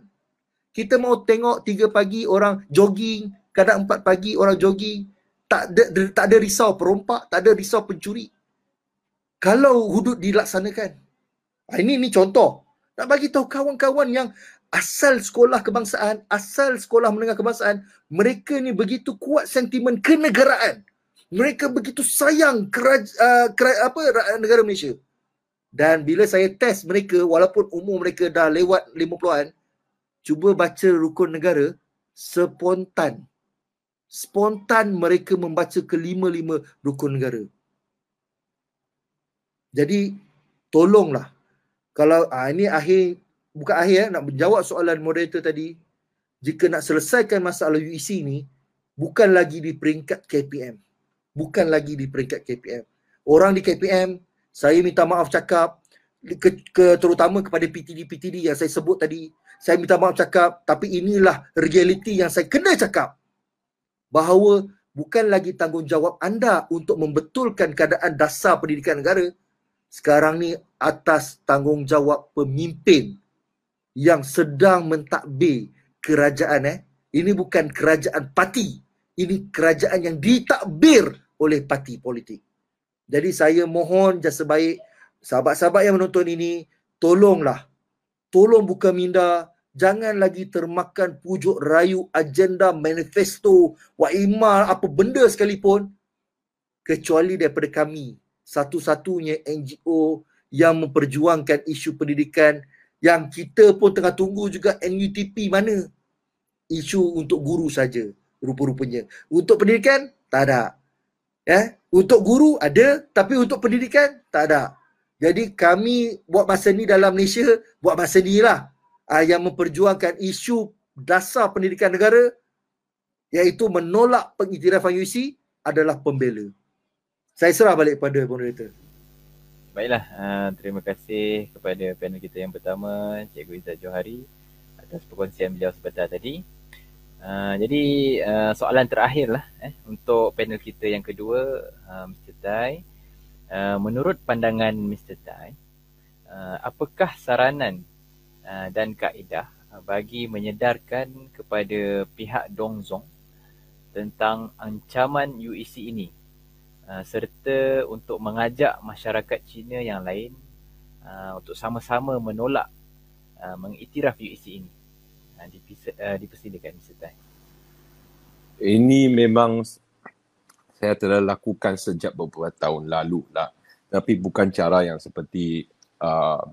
Kita mau tengok tiga pagi orang jogging, kadang empat pagi orang jogging. Tak ada, tak ada risau perompak, tak ada risau pencuri. Kalau hudud dilaksanakan. Ah, ini ini contoh. Nak bagi tahu kawan-kawan yang asal sekolah kebangsaan, asal sekolah menengah kebangsaan, mereka ni begitu kuat sentimen kenegaraan. Mereka begitu sayang keraj, uh, keraj, apa negara Malaysia. Dan bila saya test mereka walaupun umur mereka dah lewat 50-an, cuba baca rukun negara spontan. Spontan mereka membaca kelima-lima rukun negara. Jadi tolonglah kalau ah, ini akhir bukan akhir eh, nak menjawab soalan moderator tadi jika nak selesaikan masalah UEC ni bukan lagi di peringkat KPM bukan lagi di peringkat KPM orang di KPM saya minta maaf cakap ke, ke terutama kepada PTD-PTD yang saya sebut tadi. Saya minta maaf cakap tapi inilah realiti yang saya kena cakap. Bahawa bukan lagi tanggungjawab anda untuk membetulkan keadaan dasar pendidikan negara sekarang ni atas tanggungjawab pemimpin yang sedang mentadbir kerajaan eh. Ini bukan kerajaan parti ini kerajaan yang ditakbir oleh parti politik. Jadi saya mohon jasa baik sahabat-sahabat yang menonton ini tolonglah. Tolong buka minda. Jangan lagi termakan pujuk rayu agenda manifesto waima apa benda sekalipun kecuali daripada kami satu-satunya NGO yang memperjuangkan isu pendidikan yang kita pun tengah tunggu juga NUTP mana. Isu untuk guru saja rupa-rupanya. Untuk pendidikan tak ada Ya, untuk guru ada tapi untuk pendidikan tak ada. Jadi kami buat masa ni dalam Malaysia buat masa ni lah uh, yang memperjuangkan isu dasar pendidikan negara iaitu menolak pengiktirafan UC adalah pembela. Saya serah balik kepada moderator. Baiklah, uh, terima kasih kepada panel kita yang pertama, Cikgu Izzat Johari atas perkongsian beliau sebentar tadi. Uh, jadi uh, soalan terakhir lah eh, untuk panel kita yang kedua uh, Mr. Tai uh, Menurut pandangan Mr. Tai uh, Apakah saranan uh, dan kaedah bagi menyedarkan kepada pihak Dongzong Tentang ancaman UEC ini uh, Serta untuk mengajak masyarakat Cina yang lain uh, Untuk sama-sama menolak uh, mengiktiraf UEC ini uh, uh, dipersilakan Mr. Tai. Ini memang saya telah lakukan sejak beberapa tahun lalu lah. Tapi bukan cara yang seperti uh,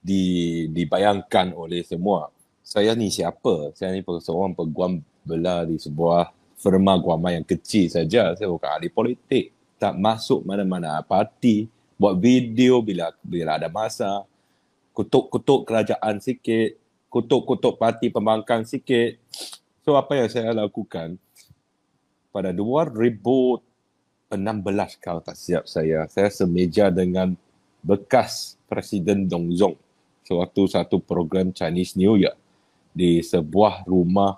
di, dibayangkan oleh semua. Saya ni siapa? Saya ni seorang peguam bela di sebuah firma guama yang kecil saja. Saya bukan ahli politik. Tak masuk mana-mana parti. Buat video bila bila ada masa. Kutuk-kutuk kerajaan sikit kutuk-kutuk parti pembangkang sikit. So apa yang saya lakukan pada 2016 kalau tak siap saya, saya semeja dengan bekas Presiden Dong Zong sewaktu satu program Chinese New Year di sebuah rumah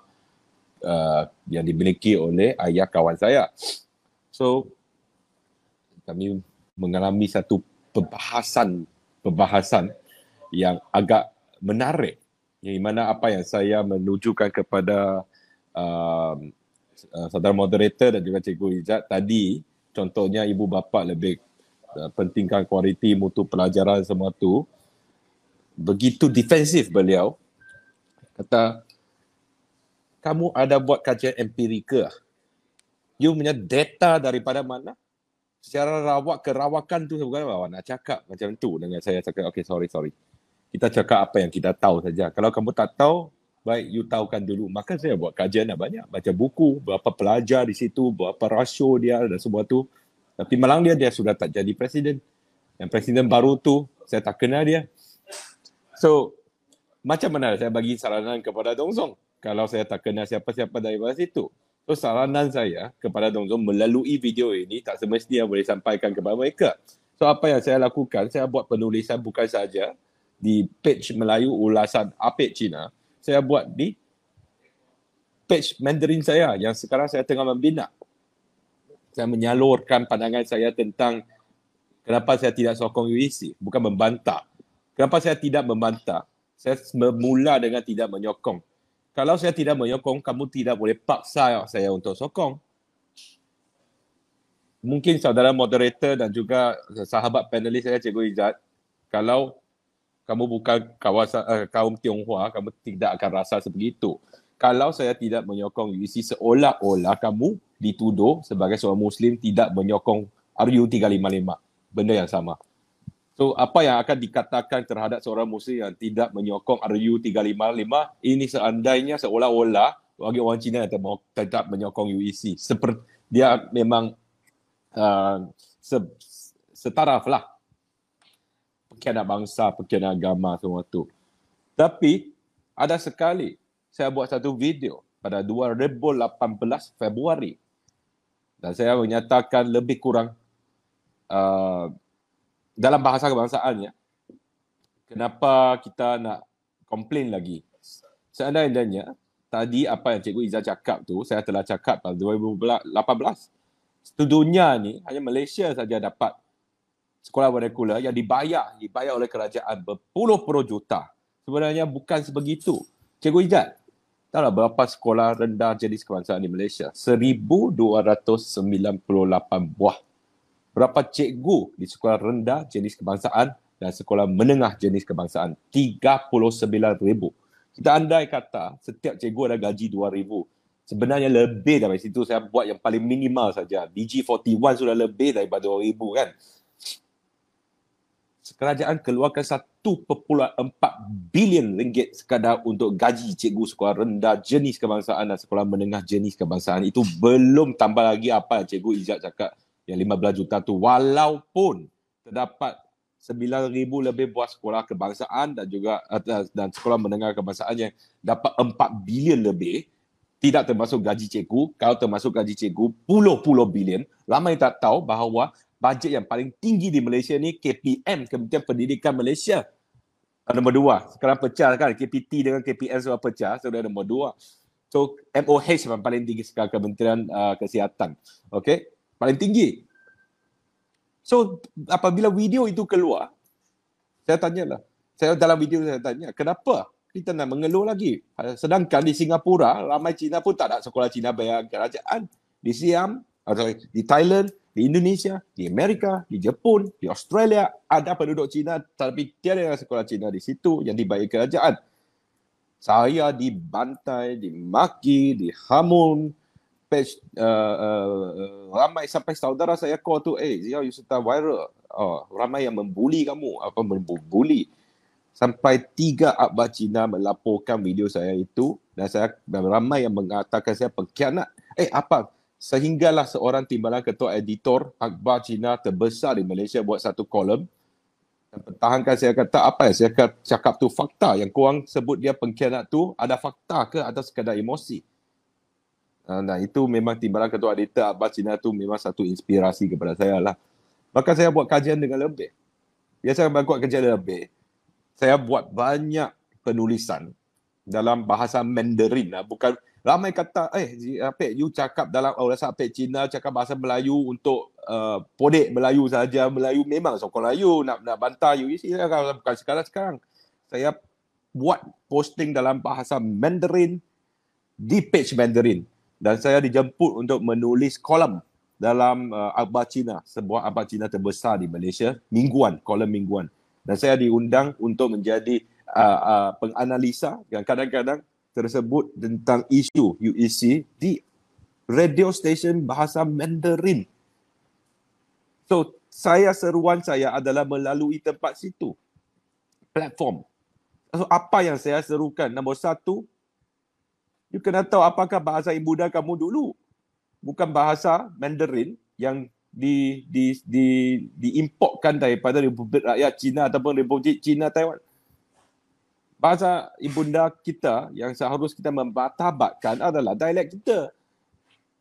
uh, yang dimiliki oleh ayah kawan saya. So kami mengalami satu pembahasan yang agak menarik yang mana apa yang saya menujukan kepada uh, uh, saudara moderator dan juga cikgu Ijat tadi contohnya ibu bapa lebih uh, pentingkan kualiti mutu pelajaran semua tu. Begitu defensif beliau kata kamu ada buat kajian empirika you punya data daripada mana? Secara rawak kerawakan tu bukan apa nak cakap macam tu dengan saya cakap okay sorry sorry kita cakap apa yang kita tahu saja. Kalau kamu tak tahu, baik you tahukan dulu. Maka saya buat kajian dah banyak. Baca buku, berapa pelajar di situ, berapa rasio dia dan semua tu. Tapi malang dia, dia sudah tak jadi presiden. Yang presiden baru tu, saya tak kenal dia. So, macam mana saya bagi saranan kepada Dong Zong? Kalau saya tak kenal siapa-siapa dari situ. So, saranan saya kepada Dong Zong melalui video ini tak semestinya boleh sampaikan kepada mereka. So, apa yang saya lakukan, saya buat penulisan bukan saja di page Melayu ulasan Apek Cina, saya buat di page Mandarin saya yang sekarang saya tengah membina. Saya menyalurkan pandangan saya tentang kenapa saya tidak sokong UEC, bukan membantah. Kenapa saya tidak membantah? Saya bermula dengan tidak menyokong. Kalau saya tidak menyokong, kamu tidak boleh paksa saya untuk sokong mungkin saudara moderator dan juga sahabat panelis saya Cikgu Izzat, kalau kamu bukan kawasan uh, kaum Tionghoa, kamu tidak akan rasa sebegitu. Kalau saya tidak menyokong UEC seolah-olah kamu dituduh sebagai seorang Muslim tidak menyokong RU 355. Benda yang sama. So apa yang akan dikatakan terhadap seorang Muslim yang tidak menyokong RU 355 ini seandainya seolah-olah bagi orang Cina yang tetap menyokong UEC. Seperti dia memang uh, setaraf lah pengkhianat bangsa, pengkhianat agama semua tu. Tapi ada sekali saya buat satu video pada 2018 Februari. Dan saya menyatakan lebih kurang uh, dalam bahasa kebangsaan ya kenapa kita nak komplain lagi? Seandainya tadi apa yang Cikgu Izzah cakap tu saya telah cakap pada 2018 sedunia ni hanya Malaysia saja dapat sekolah vernacular yang dibayar dibayar oleh kerajaan berpuluh-puluh juta. Sebenarnya bukan sebegitu. Cikgu Ijat, tahu berapa sekolah rendah jenis kebangsaan di Malaysia? 1298 buah. Berapa cikgu di sekolah rendah jenis kebangsaan dan sekolah menengah jenis kebangsaan? 39,000. Kita andai kata setiap cikgu ada gaji 2,000 sebenarnya lebih dari situ saya buat yang paling minimal saja. DG41 sudah lebih daripada 2000 kan. Kerajaan keluarkan 1.4 bilion ringgit sekadar untuk gaji cikgu sekolah rendah jenis kebangsaan dan sekolah menengah jenis kebangsaan. Itu belum tambah lagi apa yang cikgu Izzat cakap yang 15 juta tu. Walaupun terdapat 9,000 lebih buah sekolah kebangsaan dan juga dan sekolah menengah kebangsaan yang dapat 4 bilion lebih, tidak termasuk gaji cikgu, kalau termasuk gaji cikgu puluh-puluh bilion, ramai tak tahu bahawa bajet yang paling tinggi di Malaysia ni KPM, Kementerian Pendidikan Malaysia. Nombor dua. Sekarang pecah kan, KPT dengan KPM semua pecah, sudah nombor dua. So MOH yang paling tinggi sekarang Kementerian uh, Kesihatan. Okay, paling tinggi. So apabila video itu keluar, saya tanyalah. Saya dalam video saya tanya, kenapa kita nak mengeluh lagi. Sedangkan di Singapura, ramai Cina pun tak ada sekolah Cina bayar kerajaan. Di Siam, atau di Thailand, di Indonesia, di Amerika, di Jepun, di Australia, ada penduduk Cina tapi tiada sekolah Cina di situ yang dibayar kerajaan. Saya dibantai, dimaki, dihamun, page, uh, uh, ramai sampai saudara saya call tu, eh, Zia, you serta viral. Oh, ramai yang membuli kamu, apa membuli sampai tiga akhbar Cina melaporkan video saya itu dan saya dan ramai yang mengatakan saya pengkhianat. Eh apa? Sehinggalah seorang timbalan ketua editor akhbar Cina terbesar di Malaysia buat satu kolom dan pertahankan saya kata apa ya saya cakap tu fakta yang kurang sebut dia pengkhianat tu ada fakta ke atau sekadar emosi. Nah itu memang timbalan ketua editor akhbar Cina tu memang satu inspirasi kepada saya lah. Maka saya buat kajian dengan lebih. Biasa saya buat kajian lebih saya buat banyak penulisan dalam bahasa Mandarin lah. Bukan ramai kata, eh, apa you cakap dalam oh, rasa apa Cina cakap bahasa Melayu untuk uh, podek Melayu saja. Melayu memang sokong Melayu nak nak bantah you. Isi lah bukan sekarang sekarang. Saya buat posting dalam bahasa Mandarin di page Mandarin dan saya dijemput untuk menulis kolom dalam uh, akhbar Cina, sebuah akhbar Cina terbesar di Malaysia, mingguan, kolom mingguan dan saya diundang untuk menjadi uh, uh, penganalisa yang kadang-kadang tersebut tentang isu UEC di radio station bahasa Mandarin. So, saya seruan saya adalah melalui tempat situ. Platform. So, apa yang saya serukan? Nombor satu, you kena tahu apakah bahasa ibunda kamu dulu. Bukan bahasa Mandarin yang di di di diimportkan daripada Republik Rakyat Cina ataupun Republik Cina Taiwan. Bahasa ibunda kita yang seharusnya kita membatabatkan adalah dialek kita.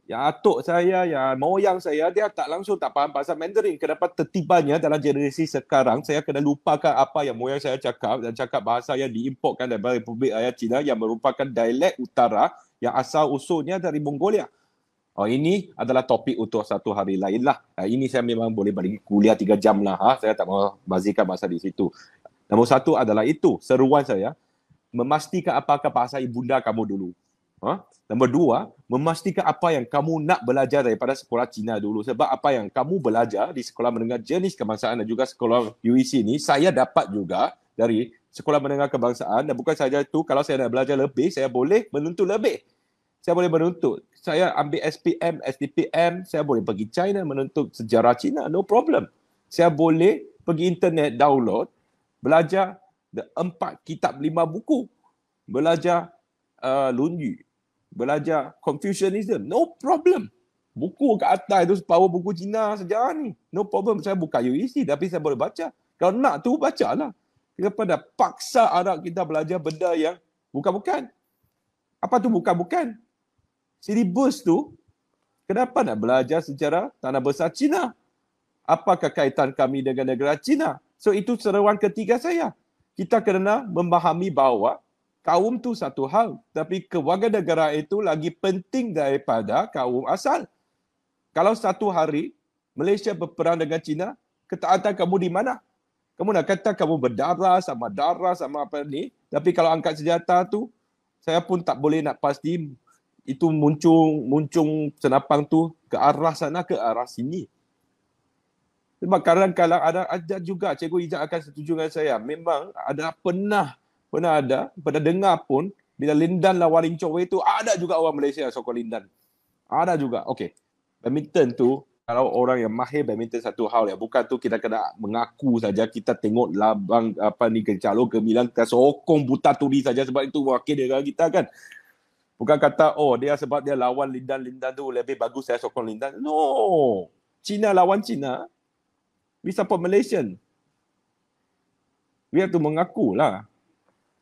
yang atuk saya, yang moyang saya, dia tak langsung tak faham bahasa Mandarin. Kenapa tertibanya dalam generasi sekarang, saya kena lupakan apa yang moyang saya cakap dan cakap bahasa yang diimportkan dari Republik Rakyat China yang merupakan dialek utara yang asal usulnya dari Mongolia. Oh, ini adalah topik untuk satu hari lain lah. Ini saya memang boleh bagi kuliah tiga jam lah. Ha? Saya tak mau bazirkan masa di situ. Nombor satu adalah itu, seruan saya. Memastikan apakah bahasa ibunda kamu dulu. Ha? Nombor dua, memastikan apa yang kamu nak belajar daripada sekolah Cina dulu. Sebab apa yang kamu belajar di sekolah menengah jenis kebangsaan dan juga sekolah UEC ni, saya dapat juga dari sekolah menengah kebangsaan. Dan bukan saja itu, kalau saya nak belajar lebih, saya boleh menuntut lebih. Saya boleh menuntut. Saya ambil SPM, SDPM, saya boleh pergi China menuntut sejarah Cina. No problem. Saya boleh pergi internet download, belajar empat kitab lima buku. Belajar uh, Lunyu, belajar Confucianism. No problem. Buku kat atas itu power buku Cina sejarah ni. No problem. Saya buka UEC tapi saya boleh baca. Kalau nak tu bacalah. Kenapa dah paksa anak kita belajar benda yang bukan-bukan? Apa tu bukan-bukan? Silibus tu kenapa nak belajar sejarah tanah besar Cina? Apakah kaitan kami dengan negara Cina? So itu seruan ketiga saya. Kita kena memahami bahawa kaum tu satu hal. Tapi kewarganegaraan itu lagi penting daripada kaum asal. Kalau satu hari Malaysia berperang dengan China ketaatan kamu di mana? Kamu nak kata kamu berdarah sama darah sama apa ni? Tapi kalau angkat senjata tu saya pun tak boleh nak pasti itu muncul muncul senapang tu ke arah sana ke arah sini sebab kadang-kadang ada ada juga cikgu Ijak akan setuju dengan saya memang ada pernah pernah ada, pernah dengar pun bila Lindan lawan Lin Chong Wei tu ada juga orang Malaysia yang sokong Lindan. Ada juga. Okey. Badminton tu kalau orang yang mahir badminton satu hal ya. Bukan tu kita kena mengaku saja kita tengok labang apa ni kecalo gemilang kita sokong buta turi saja sebab itu wakil dia kita kan. Bukan kata oh dia sebab dia lawan Lindan Lindan tu lebih bagus saya sokong Lindan. No. Cina lawan Cina. We support Malaysian. We have to mengaku lah.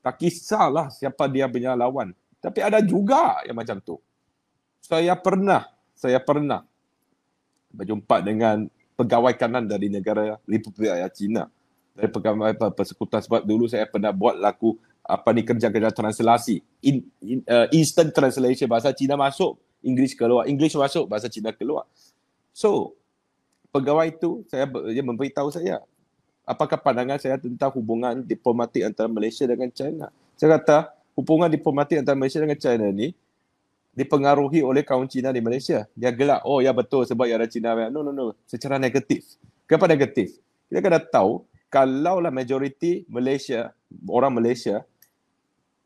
Tak kisahlah siapa dia punya lawan. Tapi ada juga yang macam tu. Saya pernah, saya pernah berjumpa dengan pegawai kanan dari negara Republik Rakyat Cina. Dari pegawai persekutuan sebab dulu saya pernah buat laku apa ni kerja-kerja translasi. In, in, uh, instant translation bahasa Cina masuk, English keluar. English masuk, bahasa Cina keluar. So, pegawai itu saya dia memberitahu saya, apakah pandangan saya tentang hubungan diplomatik antara Malaysia dengan China. Saya kata hubungan diplomatik antara Malaysia dengan China ni dipengaruhi oleh kaum Cina di Malaysia. Dia gelak, oh ya betul sebab ada Cina. No, no, no. Secara negatif. Kenapa negatif? Kita kena tahu kalaulah majoriti Malaysia, orang Malaysia,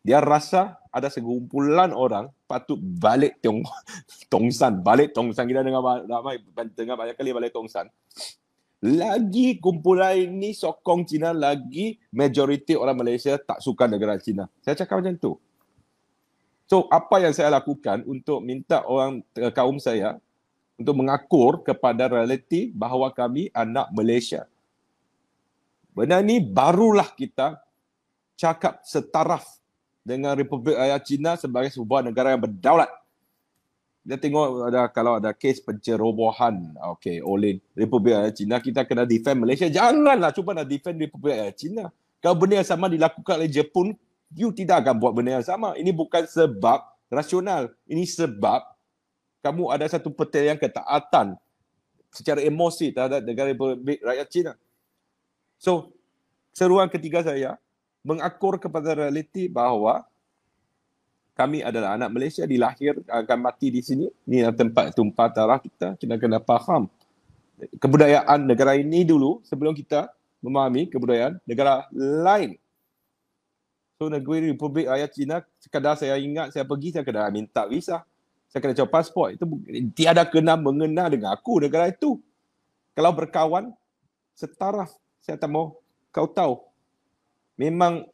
dia rasa ada segumpulan orang patut balik Tong Tongsan, balik Tongsan kita dengar ramai dengar banyak kali balik Tongsan lagi kumpulan ini sokong Cina lagi majoriti orang Malaysia tak suka negara Cina. Saya cakap macam tu. So apa yang saya lakukan untuk minta orang uh, kaum saya untuk mengakur kepada realiti bahawa kami anak Malaysia. Benda ni barulah kita cakap setaraf dengan Republik Rakyat Cina sebagai sebuah negara yang berdaulat. Kita tengok ada kalau ada kes pencerobohan okey oleh Republik Rakyat Cina kita kena defend Malaysia. Janganlah cuba nak defend Republik Rakyat Cina kalau benda yang sama dilakukan oleh Jepun you tidak akan buat benda yang sama. Ini bukan sebab rasional. Ini sebab kamu ada satu yang ketaatan secara emosi terhadap negara Republik Rakyat Cina so seruan ketiga saya mengakur kepada realiti bahawa kami adalah anak Malaysia dilahir akan mati di sini. Ni tempat tumpah darah kita. Kita kena faham kebudayaan negara ini dulu sebelum kita memahami kebudayaan negara lain. So negeri Republik Rakyat Cina sekadar saya ingat saya pergi saya kena minta visa. Saya kena cari pasport. Itu tiada kena mengena dengan aku negara itu. Kalau berkawan setaraf saya tak mau kau tahu memang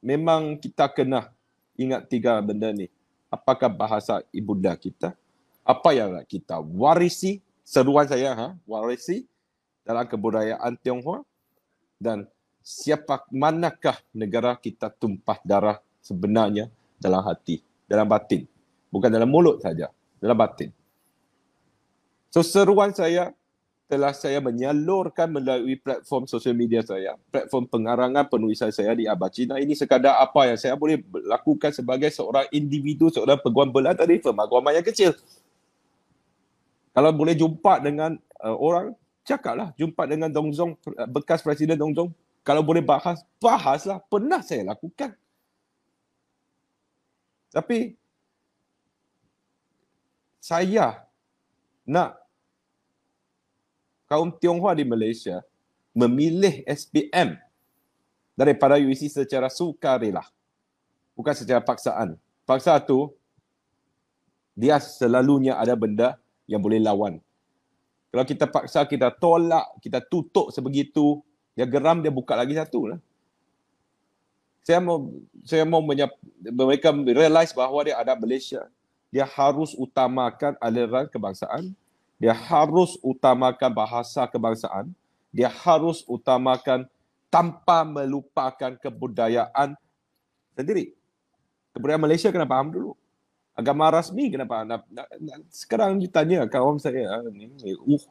memang kita kena ingat tiga benda ni. Apakah bahasa ibunda kita? Apa yang kita warisi? Seruan saya, ha? warisi dalam kebudayaan Tionghoa. Dan siapa manakah negara kita tumpah darah sebenarnya dalam hati, dalam batin. Bukan dalam mulut saja, dalam batin. So seruan saya telah saya menyalurkan melalui platform sosial media saya, platform pengarangan penulisan saya di Abah Cina ini sekadar apa yang saya boleh lakukan sebagai seorang individu, seorang peguam belah tadi firma guaman yang kecil. Kalau boleh jumpa dengan uh, orang, cakaplah. Jumpa dengan Dong Zong, bekas Presiden Dong Zong. Kalau boleh bahas, bahaslah. Pernah saya lakukan. Tapi saya nak kaum Tionghoa di Malaysia memilih SPM daripada UIC secara sukarela. Bukan secara paksaan. Paksa tu dia selalunya ada benda yang boleh lawan. Kalau kita paksa, kita tolak, kita tutup sebegitu, dia geram, dia buka lagi satu lah. Saya mau saya mau menyap, mereka realize bahawa dia ada Malaysia. Dia harus utamakan aliran kebangsaan dia harus utamakan bahasa kebangsaan, dia harus utamakan tanpa melupakan kebudayaan sendiri. Kebudayaan Malaysia kena faham dulu. Agama rasmi kena faham. Sekarang ditanya kawan saya, ah, uh,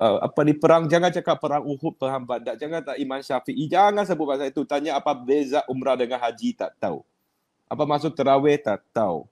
uh, apa ni perang, jangan cakap perang Uhud, perang Badar, jangan tak Iman Syafi'i, jangan sebut pasal itu. Tanya apa beza umrah dengan haji, tak tahu. Apa maksud terawih, tak tahu.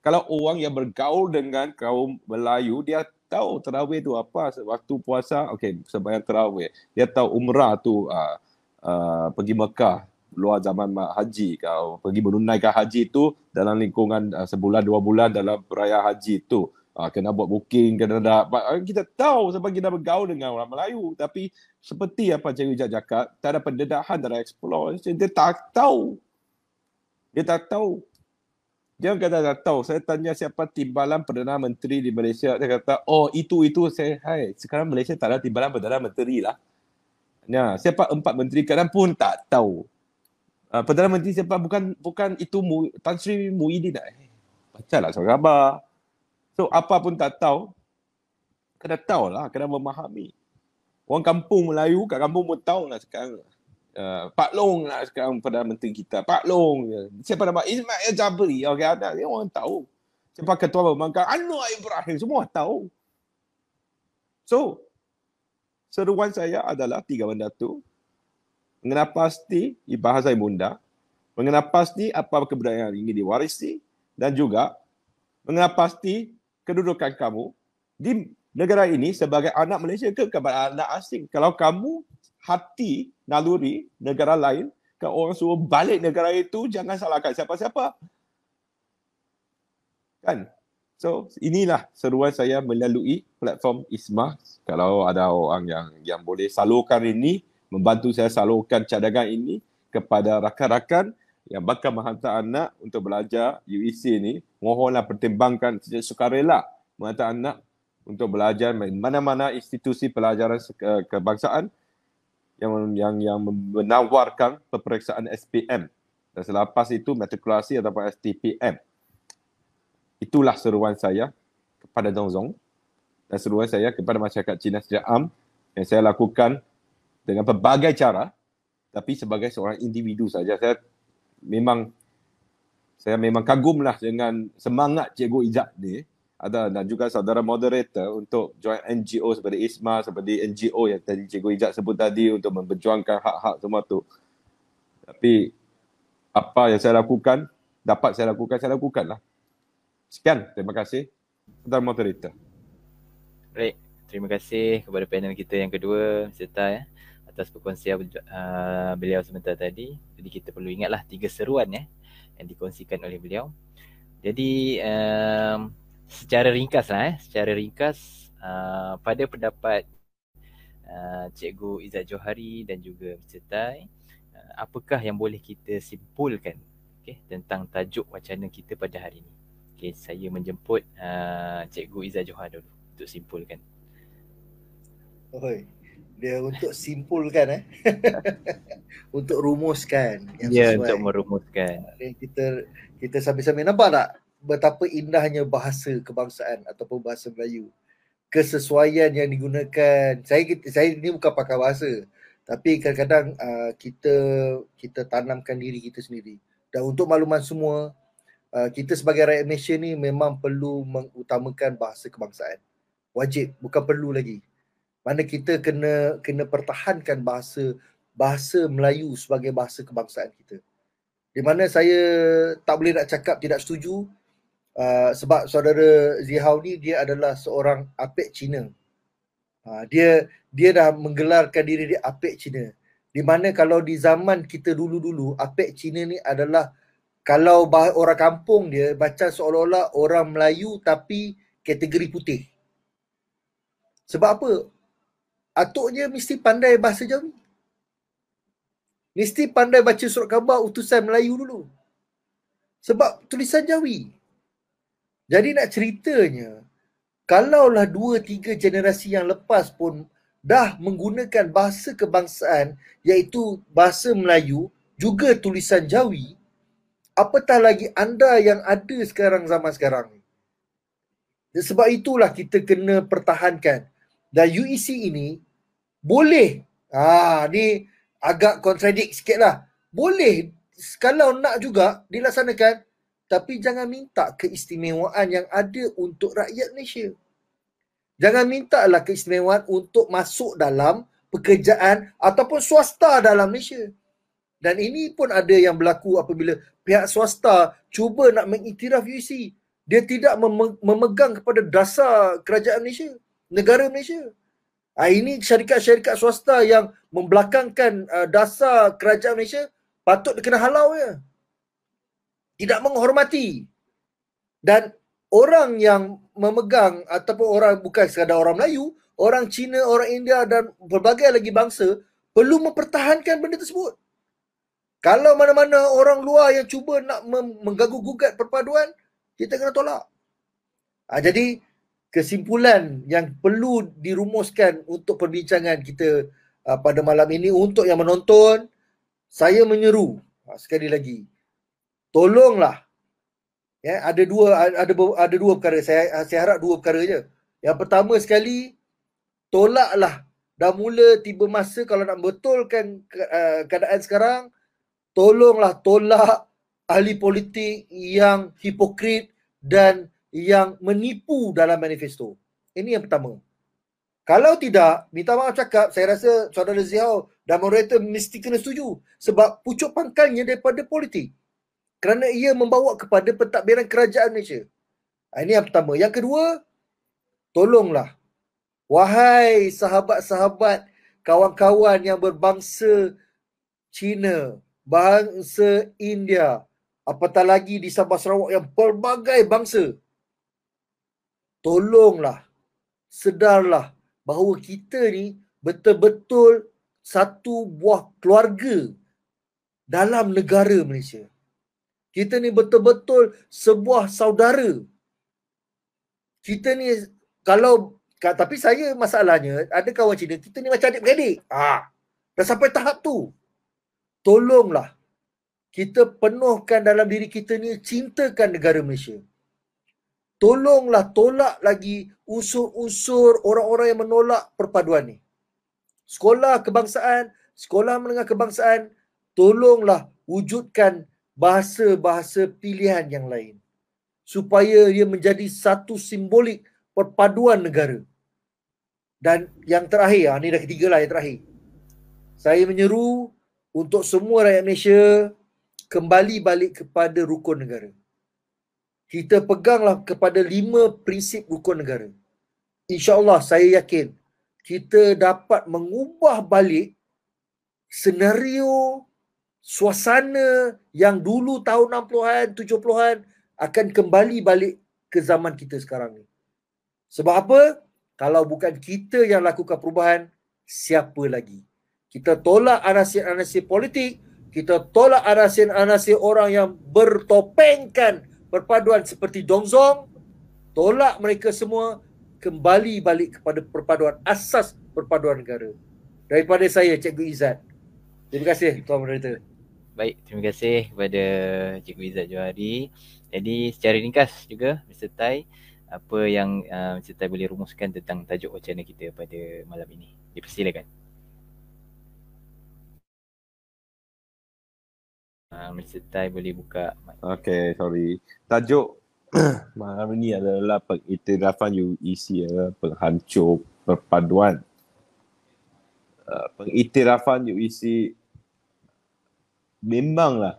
Kalau orang yang bergaul dengan kaum Melayu, dia tahu terawih tu apa waktu puasa okey sembahyang terawih. Dia tahu umrah tu uh, uh, pergi Mekah luar zaman haji kau. Pergi menunaikan haji tu dalam lingkungan uh, sebulan dua bulan dalam perayaan haji tu. Uh, kena buat booking kena dah kita tahu sebab kita bergaul dengan orang Melayu. Tapi seperti apa Cikgu Ijat cakap tak ada pendedahan tak ada explore. Dia tak tahu. Dia tak tahu Jangan kata tak tahu. Saya tanya siapa timbalan Perdana Menteri di Malaysia. Dia kata, oh itu, itu. Saya, hai, sekarang Malaysia tak ada timbalan Perdana Menteri lah. Ya, siapa empat menteri kadang pun tak tahu. Uh, Perdana Menteri siapa bukan bukan itu Mu, Tan Sri Muhyiddin. Eh, baca lah soal khabar. So, apa pun tak tahu. Kena tahu lah, kena memahami. Orang kampung Melayu kat kampung pun tahu lah sekarang. Uh, Pak Long lah sekarang Perdana Menteri kita. Pak Long. Siapa nama? Ismail Jabri. Okay, ada. Dia orang tahu. Siapa Ketua Pembangkang? Anwar Ibrahim. Semua tahu. So, seruan saya adalah tiga benda tu. Mengenal pasti bahasa ibunda. Mengenal pasti apa kebudayaan yang ingin diwarisi. Dan juga mengenal pasti kedudukan kamu di negara ini sebagai anak Malaysia ke kepada anak asing. Kalau kamu hati naluri negara lain ke orang suruh balik negara itu jangan salahkan siapa-siapa. Kan? So inilah seruan saya melalui platform ISMA kalau ada orang yang yang boleh salurkan ini membantu saya salurkan cadangan ini kepada rakan-rakan yang bakal menghantar anak untuk belajar UEC ini mohonlah pertimbangkan sejak sukarela menghantar anak untuk belajar mana-mana institusi pelajaran kebangsaan yang yang yang menawarkan peperiksaan SPM dan selepas itu matrikulasi ataupun STPM. Itulah seruan saya kepada Dong Zong. Dan seruan saya kepada masyarakat Cina secara am yang saya lakukan dengan pelbagai cara tapi sebagai seorang individu saja. Saya memang saya memang kagumlah dengan semangat Cikgu Ijat ni ada dan juga saudara moderator untuk join NGO seperti ISMA seperti NGO yang tadi Cikgu Ijat sebut tadi untuk memperjuangkan hak-hak semua tu. Tapi apa yang saya lakukan, dapat saya lakukan, saya lakukanlah. Sekian, terima kasih. Saudara moderator. Baik, terima kasih kepada panel kita yang kedua, serta ya, atas perkongsian uh, beliau sebentar tadi. Jadi kita perlu ingatlah tiga seruan ya yang dikongsikan oleh beliau. Jadi um, secara ringkas lah eh, secara ringkas uh, pada pendapat uh, Cikgu Izzat Johari dan juga Mr. Tai, uh, apakah yang boleh kita simpulkan okay, tentang tajuk wacana kita pada hari ini. Okay, saya menjemput uh, Cikgu Izzat Johari dulu untuk simpulkan. Oi, dia untuk simpulkan eh. untuk rumuskan yang ya, sesuai. Ya, untuk merumuskan. Kita kita sambil-sambil nampak tak betapa indahnya bahasa kebangsaan ataupun bahasa Melayu. Kesesuaian yang digunakan. Saya saya ni bukan pakar bahasa. Tapi kadang-kadang uh, kita kita tanamkan diri kita sendiri. Dan untuk makluman semua, uh, kita sebagai rakyat Malaysia ni memang perlu mengutamakan bahasa kebangsaan. wajib bukan perlu lagi mana kita kena kena pertahankan bahasa bahasa Melayu sebagai bahasa kebangsaan kita di mana saya tak boleh nak cakap tidak setuju uh, sebab saudara Zihau ni dia adalah seorang apek Cina uh, dia dia dah menggelarkan diri dia apek Cina di mana kalau di zaman kita dulu-dulu apek Cina ni adalah kalau orang kampung dia baca seolah-olah orang Melayu tapi kategori putih sebab apa atuknya mesti pandai bahasa Jawi. Mesti pandai baca surat khabar utusan Melayu dulu. Sebab tulisan Jawi. Jadi nak ceritanya, kalaulah dua tiga generasi yang lepas pun dah menggunakan bahasa kebangsaan iaitu bahasa Melayu juga tulisan Jawi, apatah lagi anda yang ada sekarang zaman sekarang ni. Sebab itulah kita kena pertahankan. Dan UEC ini boleh. Ah, ni agak kontradik sikit lah. Boleh kalau nak juga dilaksanakan tapi jangan minta keistimewaan yang ada untuk rakyat Malaysia. Jangan minta lah keistimewaan untuk masuk dalam pekerjaan ataupun swasta dalam Malaysia. Dan ini pun ada yang berlaku apabila pihak swasta cuba nak mengiktiraf UC. Dia tidak memegang kepada dasar kerajaan Malaysia, negara Malaysia. Ha, ini syarikat-syarikat swasta yang membelakangkan uh, dasar kerajaan Malaysia patut dikena halau ya. Tidak menghormati. Dan orang yang memegang ataupun orang bukan sekadar orang Melayu, orang Cina, orang India dan berbagai lagi bangsa perlu mempertahankan benda tersebut. Kalau mana-mana orang luar yang cuba nak mengganggu gugat perpaduan, kita kena tolak. Ha, jadi kesimpulan yang perlu dirumuskan untuk perbincangan kita uh, pada malam ini untuk yang menonton saya menyeru uh, sekali lagi tolonglah ya ada dua ada ada dua perkara saya saya harap dua perkara je yang pertama sekali tolaklah dah mula tiba masa kalau nak betulkan uh, keadaan sekarang tolonglah tolak ahli politik yang hipokrit dan yang menipu dalam manifesto. Ini yang pertama. Kalau tidak, minta maaf cakap, saya rasa saudara Zihau dan moderator mesti kena setuju. Sebab pucuk pangkalnya daripada politik. Kerana ia membawa kepada pentadbiran kerajaan Malaysia. Ah, ini yang pertama. Yang kedua, tolonglah. Wahai sahabat-sahabat, kawan-kawan yang berbangsa Cina, bangsa India, apatah lagi di Sabah Sarawak yang pelbagai bangsa tolonglah sedarlah bahawa kita ni betul-betul satu buah keluarga dalam negara Malaysia. Kita ni betul-betul sebuah saudara. Kita ni kalau tapi saya masalahnya ada kawan Cina kita ni macam adik-beradik. Ah, dah sampai tahap tu. Tolonglah kita penuhkan dalam diri kita ni cintakan negara Malaysia tolonglah tolak lagi unsur-unsur orang-orang yang menolak perpaduan ni. Sekolah kebangsaan, sekolah menengah kebangsaan, tolonglah wujudkan bahasa-bahasa pilihan yang lain. Supaya ia menjadi satu simbolik perpaduan negara. Dan yang terakhir, ini ah, dah ketiga lah yang terakhir. Saya menyeru untuk semua rakyat Malaysia kembali balik kepada rukun negara kita peganglah kepada lima prinsip rukun negara. InsyaAllah saya yakin kita dapat mengubah balik senario suasana yang dulu tahun 60-an, 70-an akan kembali balik ke zaman kita sekarang ni. Sebab apa? Kalau bukan kita yang lakukan perubahan, siapa lagi? Kita tolak anasir-anasir politik, kita tolak anasir-anasir orang yang bertopengkan perpaduan seperti Dongzong tolak mereka semua kembali balik kepada perpaduan asas perpaduan negara daripada saya Cikgu Izzat terima kasih Tuan Moderator baik terima kasih kepada Cikgu Izzat Johari jadi secara ringkas juga Mr. Tai apa yang uh, Mr. Tai boleh rumuskan tentang tajuk wacana kita pada malam ini dipersilakan Uh, Mr. Tai boleh buka Okay, sorry. Tajuk malam ini adalah pengiktirafan UEC adalah penghancur perpaduan. Uh, pengiktirafan UEC memanglah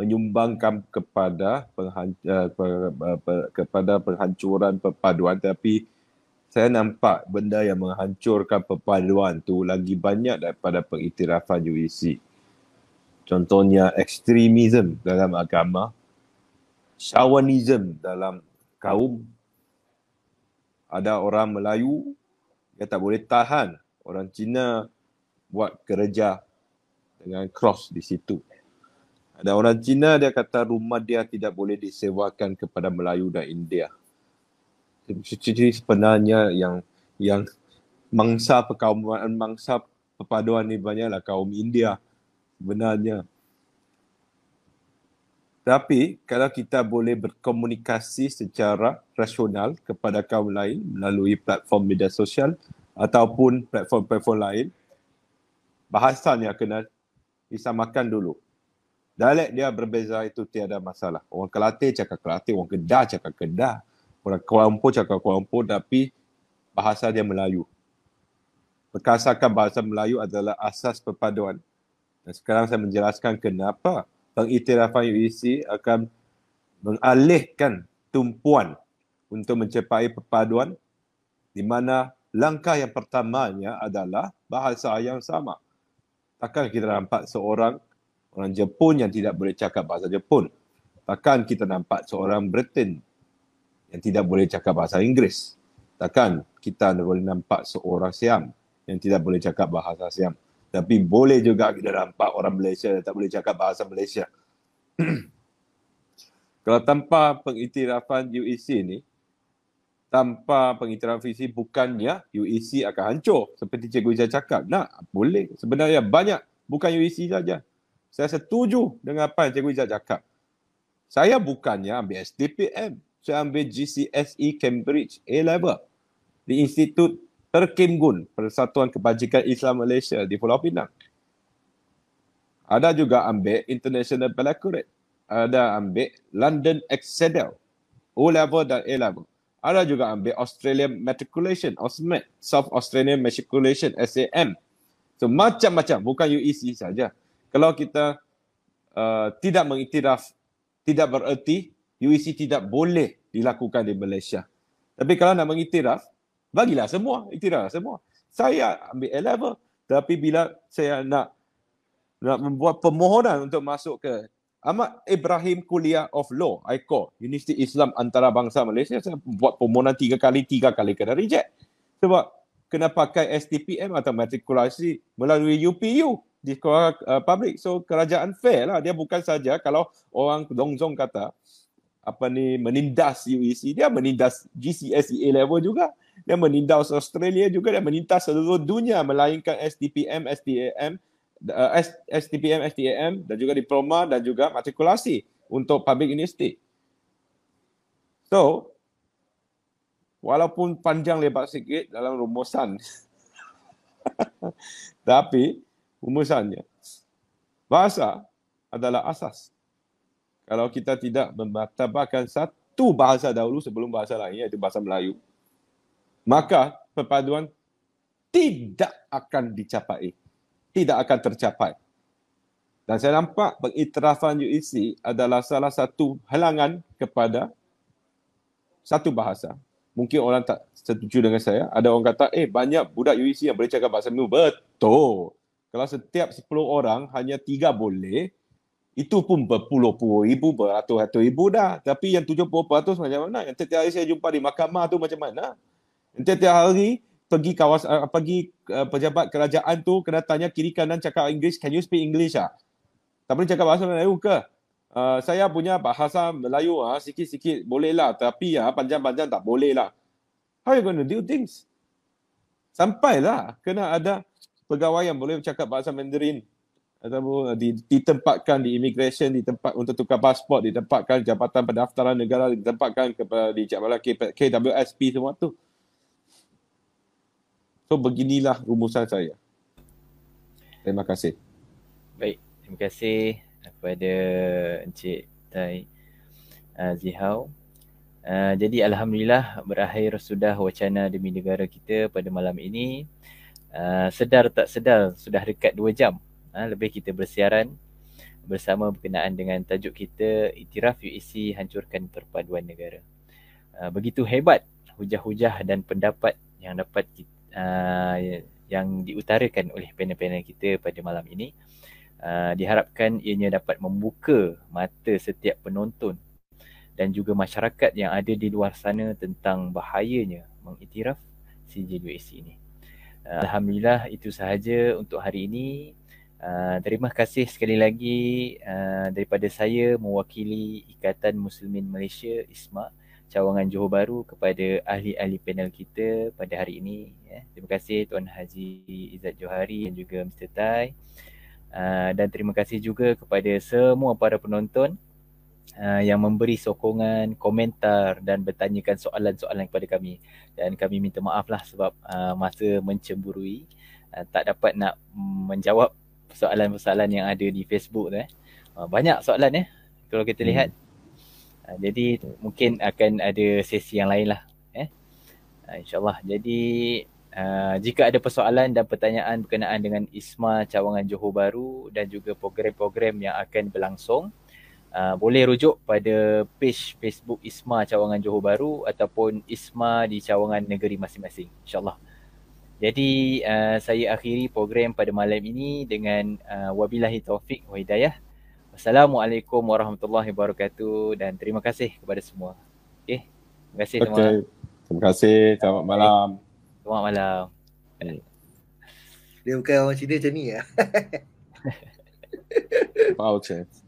menyumbangkan kepada penghan, per, per, kepada penghancuran perpaduan tapi saya nampak benda yang menghancurkan perpaduan tu lagi banyak daripada pengiktirafan UEC. Contohnya ekstremism dalam agama, Shawanism dalam kaum. Ada orang Melayu yang tak boleh tahan orang Cina buat kerja dengan cross di situ. Ada orang Cina dia kata rumah dia tidak boleh disewakan kepada Melayu dan India. Jadi sebenarnya yang yang mangsa perkauman mangsa perpaduan ni banyaklah kaum India sebenarnya tapi kalau kita boleh berkomunikasi secara rasional kepada kaum lain melalui platform media sosial ataupun platform-platform lain, bahasanya kena disamakan dulu. Dialek dia berbeza itu tiada masalah. Orang Kelantan cakap Kelantan, orang Kedah cakap Kedah. Orang Kuala Lumpur cakap Kuala Lumpur tapi bahasa dia Melayu. Perkasakan bahasa Melayu adalah asas perpaduan. Dan sekarang saya menjelaskan kenapa pengiktirafan UEC akan mengalihkan tumpuan untuk mencapai perpaduan di mana langkah yang pertamanya adalah bahasa yang sama. Takkan kita nampak seorang orang Jepun yang tidak boleh cakap bahasa Jepun. Takkan kita nampak seorang Britain yang tidak boleh cakap bahasa Inggeris. Takkan kita boleh nampak seorang Siam yang tidak boleh cakap bahasa Siam. Tapi boleh juga kita nampak orang Malaysia yang tak boleh cakap bahasa Malaysia. Kalau tanpa pengiktirafan UEC ni, tanpa pengiktirafan UEC bukannya UEC akan hancur seperti Cikgu Ijaz cakap. Nak, boleh. Sebenarnya banyak, bukan UEC saja. Saya setuju dengan apa yang Cikgu Ijaz cakap. Saya bukannya ambil SDPM. Saya ambil GCSE Cambridge A-Level di Institut Terkim Gun, Persatuan Kebajikan Islam Malaysia di Pulau Pinang. Ada juga ambil International Baccalaureate. Ada ambil London Excedel. O-level dan A-level. Ada juga ambil Australian Matriculation, AUSMAT, South Australian Matriculation, SAM. So macam-macam, bukan UEC saja. Kalau kita uh, tidak mengiktiraf, tidak bererti UEC tidak boleh dilakukan di Malaysia. Tapi kalau nak mengiktiraf, bagilah semua, iktiraf semua. Saya ambil A level, tapi bila saya nak nak membuat permohonan untuk masuk ke Ahmad Ibrahim Kuliah of Law, ICO, Universiti Islam Antarabangsa Malaysia, saya buat permohonan tiga kali, tiga kali kena reject. Sebab kena pakai STPM atau matrikulasi melalui UPU di sekolah uh, public. So kerajaan fair lah. Dia bukan saja kalau orang dongzong kata apa ni menindas UEC, dia menindas GCSE A level juga dia menindas Australia juga dia menindas seluruh dunia melainkan STPM, STAM, uh, STPM, STAM dan juga diploma dan juga matrikulasi untuk public university. So, walaupun panjang lebar sikit dalam rumusan, tapi rumusannya, bahasa adalah asas. Kalau kita tidak memartabatkan satu bahasa dahulu sebelum bahasa lain, iaitu bahasa Melayu, maka perpaduan tidak akan dicapai. Tidak akan tercapai. Dan saya nampak pengiktirafan UEC adalah salah satu halangan kepada satu bahasa. Mungkin orang tak setuju dengan saya. Ada orang kata, eh banyak budak UEC yang boleh cakap bahasa Melayu. Betul. Kalau setiap 10 orang hanya tiga boleh, itu pun berpuluh-puluh ribu, beratus-ratus ribu dah. Tapi yang 70% macam mana? Yang setiap hari saya jumpa di mahkamah tu macam mana? Setiap hari pergi kawas uh, pergi uh, pejabat kerajaan tu kena tanya kiri kanan cakap English, can you speak English ah? Tak boleh cakap bahasa Melayu ke? Uh, saya punya bahasa Melayu ah sikit-sikit boleh lah tapi ya panjang-panjang tak boleh lah. How you going to do things? Sampailah kena ada pegawai yang boleh bercakap bahasa Mandarin ataupun ditempatkan di immigration, di tempat untuk tukar pasport, ditempatkan jabatan pendaftaran negara, ditempatkan kepada di jabatan KWSP semua tu. So beginilah rumusan saya. Terima kasih. Baik, terima kasih kepada Encik Tai uh, Zihau. Uh, jadi Alhamdulillah berakhir sudah wacana demi negara kita pada malam ini. Uh, sedar tak sedar sudah dekat dua jam uh, lebih kita bersiaran bersama berkenaan dengan tajuk kita Itiraf UEC Hancurkan Perpaduan Negara. Uh, begitu hebat hujah-hujah dan pendapat yang dapat uh, yang diutarakan oleh panel-panel kita pada malam ini. Uh, diharapkan ianya dapat membuka mata setiap penonton dan juga masyarakat yang ada di luar sana tentang bahayanya mengiktiraf CJWC ini. Uh, Alhamdulillah itu sahaja untuk hari ini. Uh, terima kasih sekali lagi uh, daripada saya mewakili Ikatan Muslimin Malaysia ISMA cawangan Johor Bahru kepada ahli-ahli panel kita pada hari ini. Ya. Terima kasih Tuan Haji Izzat Johari dan juga Mr. Tai. Uh, dan terima kasih juga kepada semua para penonton uh, yang memberi sokongan, komentar dan bertanyakan soalan-soalan kepada kami. Dan kami minta maaf lah sebab uh, masa mencemburui uh, tak dapat nak menjawab soalan-soalan yang ada di Facebook tu. Eh. Uh, banyak soalan eh kalau kita hmm. Uh, jadi mungkin akan ada sesi yang lain lah. Eh. Uh, InsyaAllah. Jadi uh, jika ada persoalan dan pertanyaan berkenaan dengan ISMA Cawangan Johor Bahru dan juga program-program yang akan berlangsung, uh, boleh rujuk pada page Facebook ISMA Cawangan Johor Bahru ataupun ISMA di Cawangan Negeri masing-masing. InsyaAllah. Jadi uh, saya akhiri program pada malam ini dengan uh, wabillahi taufik wa hidayah. Assalamualaikum warahmatullahi wabarakatuh dan terima kasih kepada semua. Okey. Terima kasih okay. semua. Terima kasih. Selamat malam. Selamat malam. Dia bukan orang Cina macam ni ya. Wow.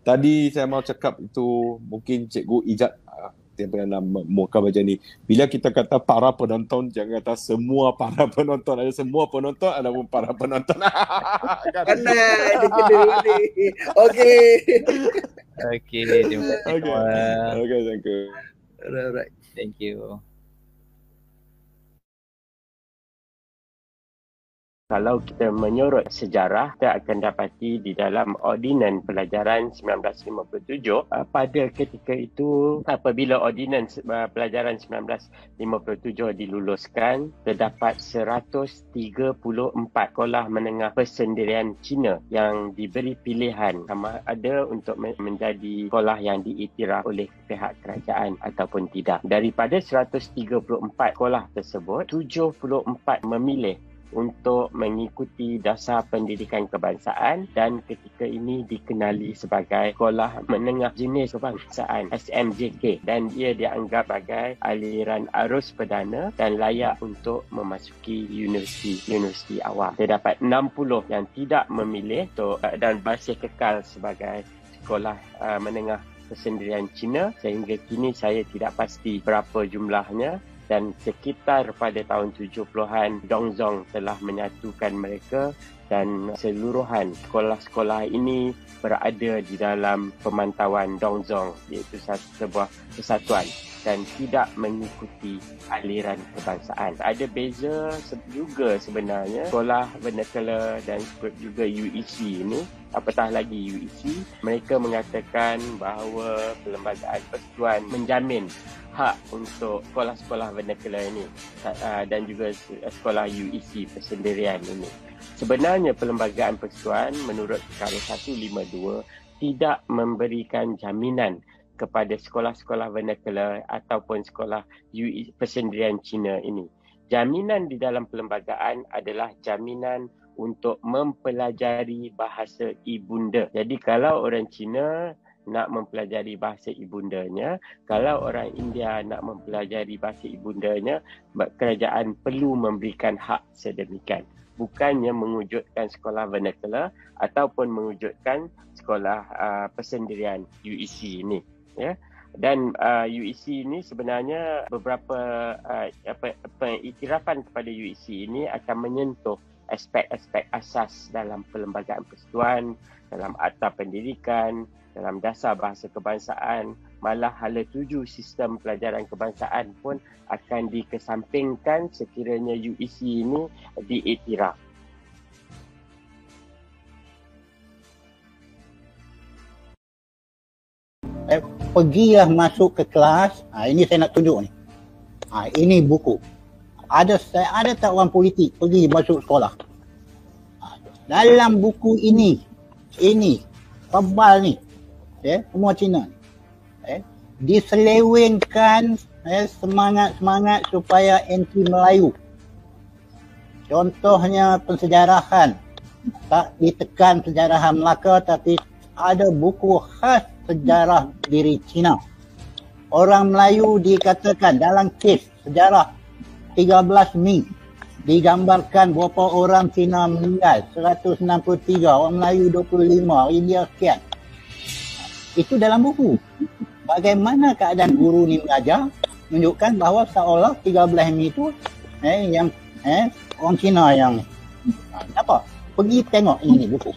Tadi saya mau cakap itu mungkin cikgu Ijat yang pernah muka macam ni. Bila kita kata para penonton, jangan kata semua para penonton. Ada semua penonton, ada pun para penonton. Kena, dia kena ni. Okay. Okay, terima kasih. Okay, okay thank you. Alright. Thank you. Kalau kita menyorot sejarah, kita akan dapati di dalam Ordinan Pelajaran 1957, uh, pada ketika itu apabila Ordinan uh, Pelajaran 1957 diluluskan, terdapat 134 sekolah menengah persendirian Cina yang diberi pilihan sama ada untuk menjadi sekolah yang diiktiraf oleh pihak kerajaan ataupun tidak. Daripada 134 sekolah tersebut, 74 memilih untuk mengikuti dasar pendidikan kebangsaan dan ketika ini dikenali sebagai Sekolah Menengah Jenis Kebangsaan SMJK dan dia dianggap sebagai aliran arus perdana dan layak untuk memasuki universiti-universiti awam. Terdapat 60 yang tidak memilih untuk, uh, dan masih kekal sebagai sekolah uh, menengah persendirian Cina sehingga kini saya tidak pasti berapa jumlahnya dan sekitar pada tahun 70-an Dongzong telah menyatukan mereka dan seluruhan sekolah-sekolah ini berada di dalam pemantauan Dongzong iaitu sebuah kesatuan dan tidak mengikuti aliran kebangsaan. Ada beza juga sebenarnya sekolah Bernakala dan juga UEC ini apatah lagi UEC mereka mengatakan bahawa perlembagaan persekutuan menjamin hak untuk sekolah-sekolah vernacular ini uh, dan juga sekolah UEC persendirian ini. Sebenarnya perlembagaan persekutuan menurut perkara 152 tidak memberikan jaminan kepada sekolah-sekolah vernacular ataupun sekolah UE persendirian Cina ini. Jaminan di dalam perlembagaan adalah jaminan untuk mempelajari bahasa ibunda. Jadi kalau orang Cina nak mempelajari bahasa ibundanya. Kalau orang India nak mempelajari bahasa ibundanya, kerajaan perlu memberikan hak sedemikian. Bukannya mewujudkan sekolah vernacular ataupun mewujudkan sekolah uh, persendirian UEC ini. Ya. Dan uh, UEC ini sebenarnya beberapa uh, apa, pengiktirafan kepada UEC ini akan menyentuh aspek-aspek asas dalam perlembagaan persekutuan, dalam akta pendidikan, dalam dasar bahasa kebangsaan malah hala tuju sistem pelajaran kebangsaan pun akan dikesampingkan sekiranya UEC ini diiktiraf. Eh, pergilah masuk ke kelas. Ha, ini saya nak tunjuk ni. Ha, ini buku. Ada saya ada tak orang politik pergi masuk sekolah. Ha, dalam buku ini, ini, tebal ni, eh, semua Cina ni. Eh, diselewengkan eh, semangat-semangat supaya anti Melayu. Contohnya pensejarahan. Tak ditekan sejarahan Melaka tapi ada buku khas sejarah diri Cina. Orang Melayu dikatakan dalam kes sejarah 13 Mei digambarkan berapa orang Cina meninggal 163 orang Melayu 25 India sekian itu dalam buku. Bagaimana keadaan guru ni mengajar menunjukkan bahawa seolah 13 Mei itu eh, yang eh, orang Cina yang apa pergi tengok ini buku.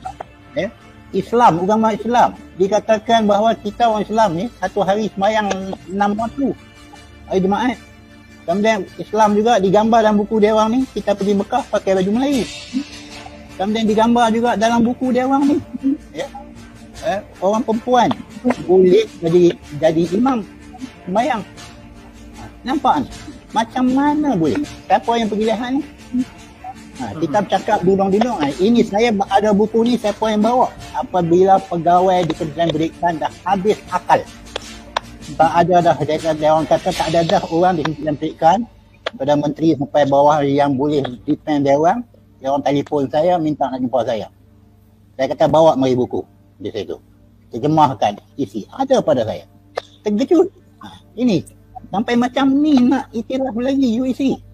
Eh, Islam, agama Islam. Dikatakan bahawa kita orang Islam ni satu hari semayang enam waktu hari Jumaat. Kemudian Islam juga digambar dalam buku dia orang ni kita pergi Mekah pakai baju Melayu. Kemudian digambar juga dalam buku dia orang ni. Ya. Eh, orang perempuan boleh jadi jadi imam semayang nampak ni macam mana boleh siapa yang pergi ni Ha, kita bercakap dulung-dulung. Ha, ini saya ada buku ni siapa yang bawa. Apabila pegawai di Kementerian Pendidikan dah habis akal. Tak ada dah, dia, dia orang kata tak ada dah orang di Kementerian Pendidikan pada menteri sampai bawah yang boleh depend dia orang. Dia orang telefon saya minta nak jumpa saya. Saya kata bawa mari buku di situ. Terjemahkan isi. Ada pada saya. Terkejut. Ha, ini. Sampai macam ni nak itiraf lagi UEC.